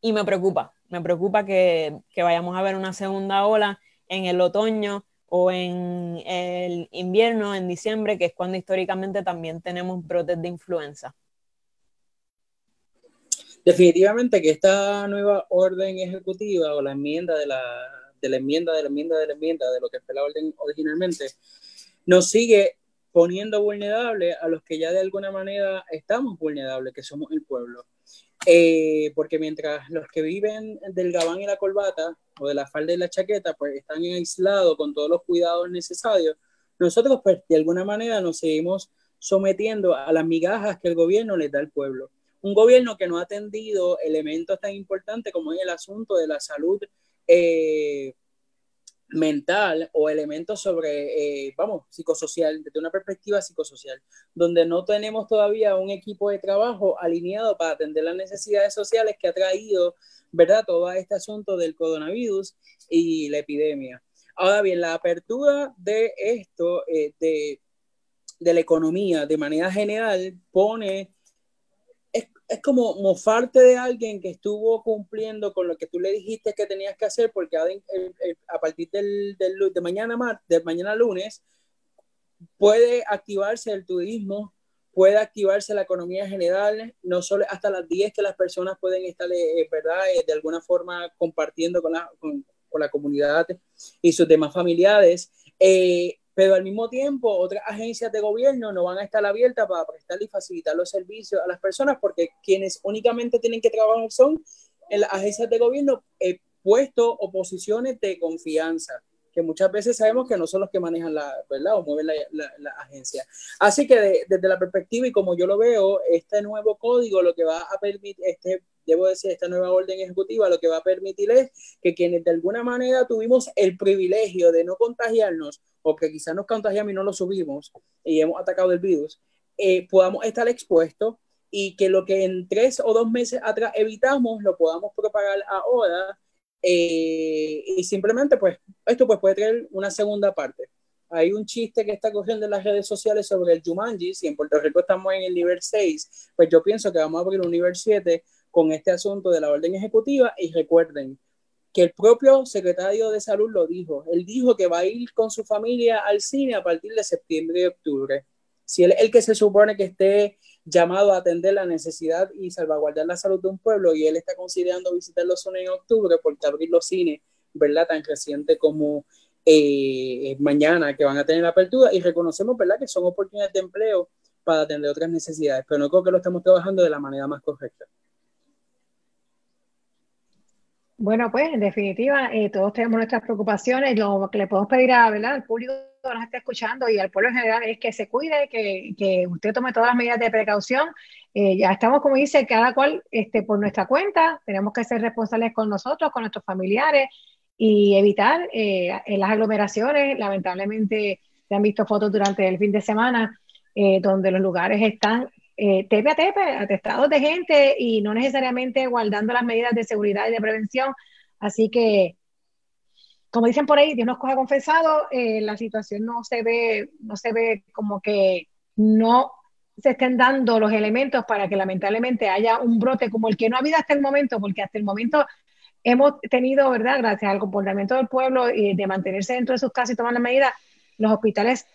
y me preocupa, me preocupa que, que, vayamos a ver una segunda ola en el otoño o en el invierno, en diciembre, que es cuando históricamente también tenemos brotes de influenza. Definitivamente que esta nueva orden ejecutiva o la enmienda de la, de la enmienda de la enmienda de la enmienda de lo que fue la orden originalmente nos sigue poniendo vulnerable a los que ya de alguna manera estamos vulnerables, que somos el pueblo. Eh, porque mientras los que viven del gabán y la corbata o de la falda y la chaqueta pues están aislados con todos los cuidados necesarios, nosotros pues de alguna manera nos seguimos sometiendo a las migajas que el gobierno les da al pueblo. Un gobierno que no ha atendido elementos tan importantes como es el asunto de la salud eh, mental o elementos sobre, eh, vamos, psicosocial, desde una perspectiva psicosocial, donde no tenemos todavía un equipo de trabajo alineado para atender las necesidades sociales que ha traído, ¿verdad?, todo este asunto del coronavirus y la epidemia. Ahora bien, la apertura de esto, eh, de, de la economía de manera general, pone es como mofarte de alguien que estuvo cumpliendo con lo que tú le dijiste que tenías que hacer, porque a, partir del, del, de, mañana, de mañana lunes puede activarse el turismo, puede activarse la economía general, no solo hasta las 10 que las personas pueden estar, eh, ¿verdad?, eh, de alguna forma compartiendo con la, con, la comunidad y sus demás familiares. Eh, pero al mismo tiempo otras agencias de gobierno no van a estar abiertas para prestar y facilitar los servicios a las personas porque quienes únicamente tienen que trabajar son en las agencias de gobierno eh, puestos o posiciones de confianza. que muchas veces sabemos que no son los que manejan la, ¿verdad? O mueven la, agencia. Así que desde la perspectiva y como yo lo veo, este nuevo código lo que va a permitir, este, debo decir, esta nueva orden ejecutiva lo que va a permitir es que quienes de alguna manera tuvimos el privilegio de no contagiarnos o que quizás nos contagiamos y no lo subimos y hemos atacado el virus, eh, podamos estar expuestos y que lo que en tres o dos meses atrás evitamos lo podamos propagar ahora eh, y simplemente, pues, esto pues puede tener una segunda parte. Hay un chiste que está corriendo en las redes sociales sobre el Jumanji. Si en Puerto Rico estamos en el nivel 6, pues yo pienso que vamos a abrir un nivel 7 con este asunto de la orden ejecutiva. Y recuerden que el propio secretario de salud lo dijo. Él dijo que va a ir con su familia al cine a partir de septiembre y octubre. Si él el que se supone que esté llamado a atender la necesidad y salvaguardar la salud de un pueblo y él está considerando visitar los cines en octubre porque abrir los cines, ¿verdad? Tan reciente como eh, mañana que van a tener la apertura y reconocemos, ¿verdad? Que son oportunidades de empleo para atender otras necesidades, pero no creo que lo estamos trabajando de la manera más correcta. Bueno, pues en definitiva, eh, todos tenemos nuestras preocupaciones. Lo que le podemos pedir a, ¿verdad? al público que nos está escuchando y al pueblo en general es que se cuide, que, que usted tome todas las medidas de precaución. Eh, ya estamos, como dice, cada cual este, por nuestra cuenta. Tenemos que ser responsables con nosotros, con nuestros familiares y evitar eh, las aglomeraciones. Lamentablemente se han visto fotos durante el fin de semana donde los lugares están eh, tepe a tepe, atestados de gente y no necesariamente guardando las medidas de seguridad y de prevención. Así que, como dicen por ahí, Dios nos coge confesado, eh, la situación no se ve, no se ve como que no se estén dando los elementos para que lamentablemente haya un brote como el que no ha habido hasta el momento, porque hasta el momento hemos tenido, ¿verdad? Gracias al comportamiento del pueblo y de mantenerse dentro de sus casas y tomar las medidas, los hospitales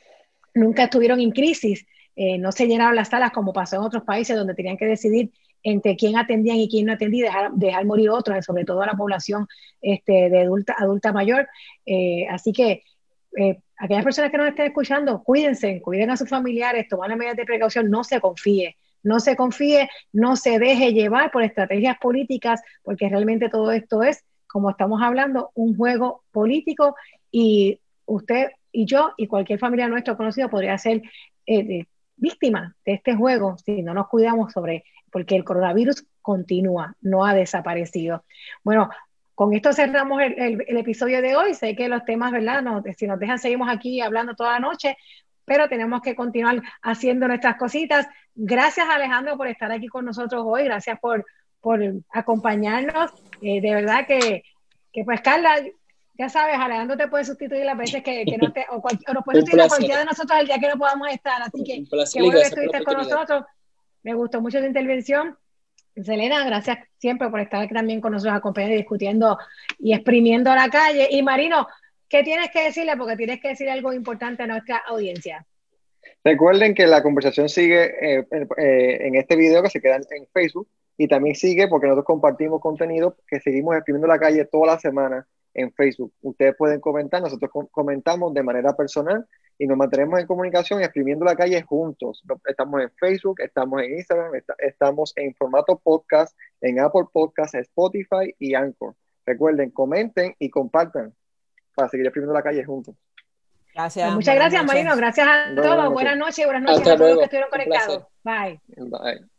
nunca estuvieron en crisis. Eh, no se llenaron las salas como pasó en otros países donde tenían que decidir entre quién atendían y quién no atendía, dejar, dejar morir otros, sobre todo a la población este, de adulta, adulta mayor. Eh, así que eh, aquellas personas que nos estén escuchando, cuídense, cuiden a sus familiares, tomen las medidas de precaución, no se confíe, no se confíe, no se deje llevar por estrategias políticas, porque realmente todo esto es, como estamos hablando, un juego político y usted y yo y cualquier familia nuestro conocido podría ser eh, víctimas de este juego si no nos cuidamos sobre, porque el coronavirus continúa, no ha desaparecido. Bueno, con esto cerramos el, episodio de hoy. Sé que los temas, ¿verdad? No, si nos dejan, seguimos aquí hablando toda la noche, pero tenemos que continuar haciendo nuestras cositas. Gracias, Alejandro, por estar aquí con nosotros hoy. Gracias por, por acompañarnos. Eh, de verdad que, que, pues, Carla, ya sabes, Alejandro te puede sustituir las veces que, que no te, o, nos puede sustituir a cualquiera de nosotros el día que no podamos estar. Así que qué bueno que estuviste con nosotros. Me gustó mucho tu intervención. Selena, gracias siempre por estar aquí también con nosotros acompañando y discutiendo y exprimiendo la calle. Y Marino, ¿qué tienes que decirle? Porque tienes que decir algo importante a nuestra audiencia. Recuerden que la conversación sigue eh, eh, en este video que se queda en Facebook y también sigue porque nosotros compartimos contenido que seguimos exprimiendo la calle toda la semana en Facebook. Ustedes pueden comentar, nosotros comentamos de manera personal y nos mantenemos en comunicación y exprimiendo la calle juntos. Estamos en Facebook, estamos en Instagram, estamos en formato podcast, en Apple Podcast, Spotify y Anchor. Recuerden, comenten y compartan para seguir exprimiendo la calle juntos. Gracias. Pues muchas gracias, Marino. Gracias a todos. Buenas noches. Buenas noches a todos los que estuvieron conectados. Bye. Bye.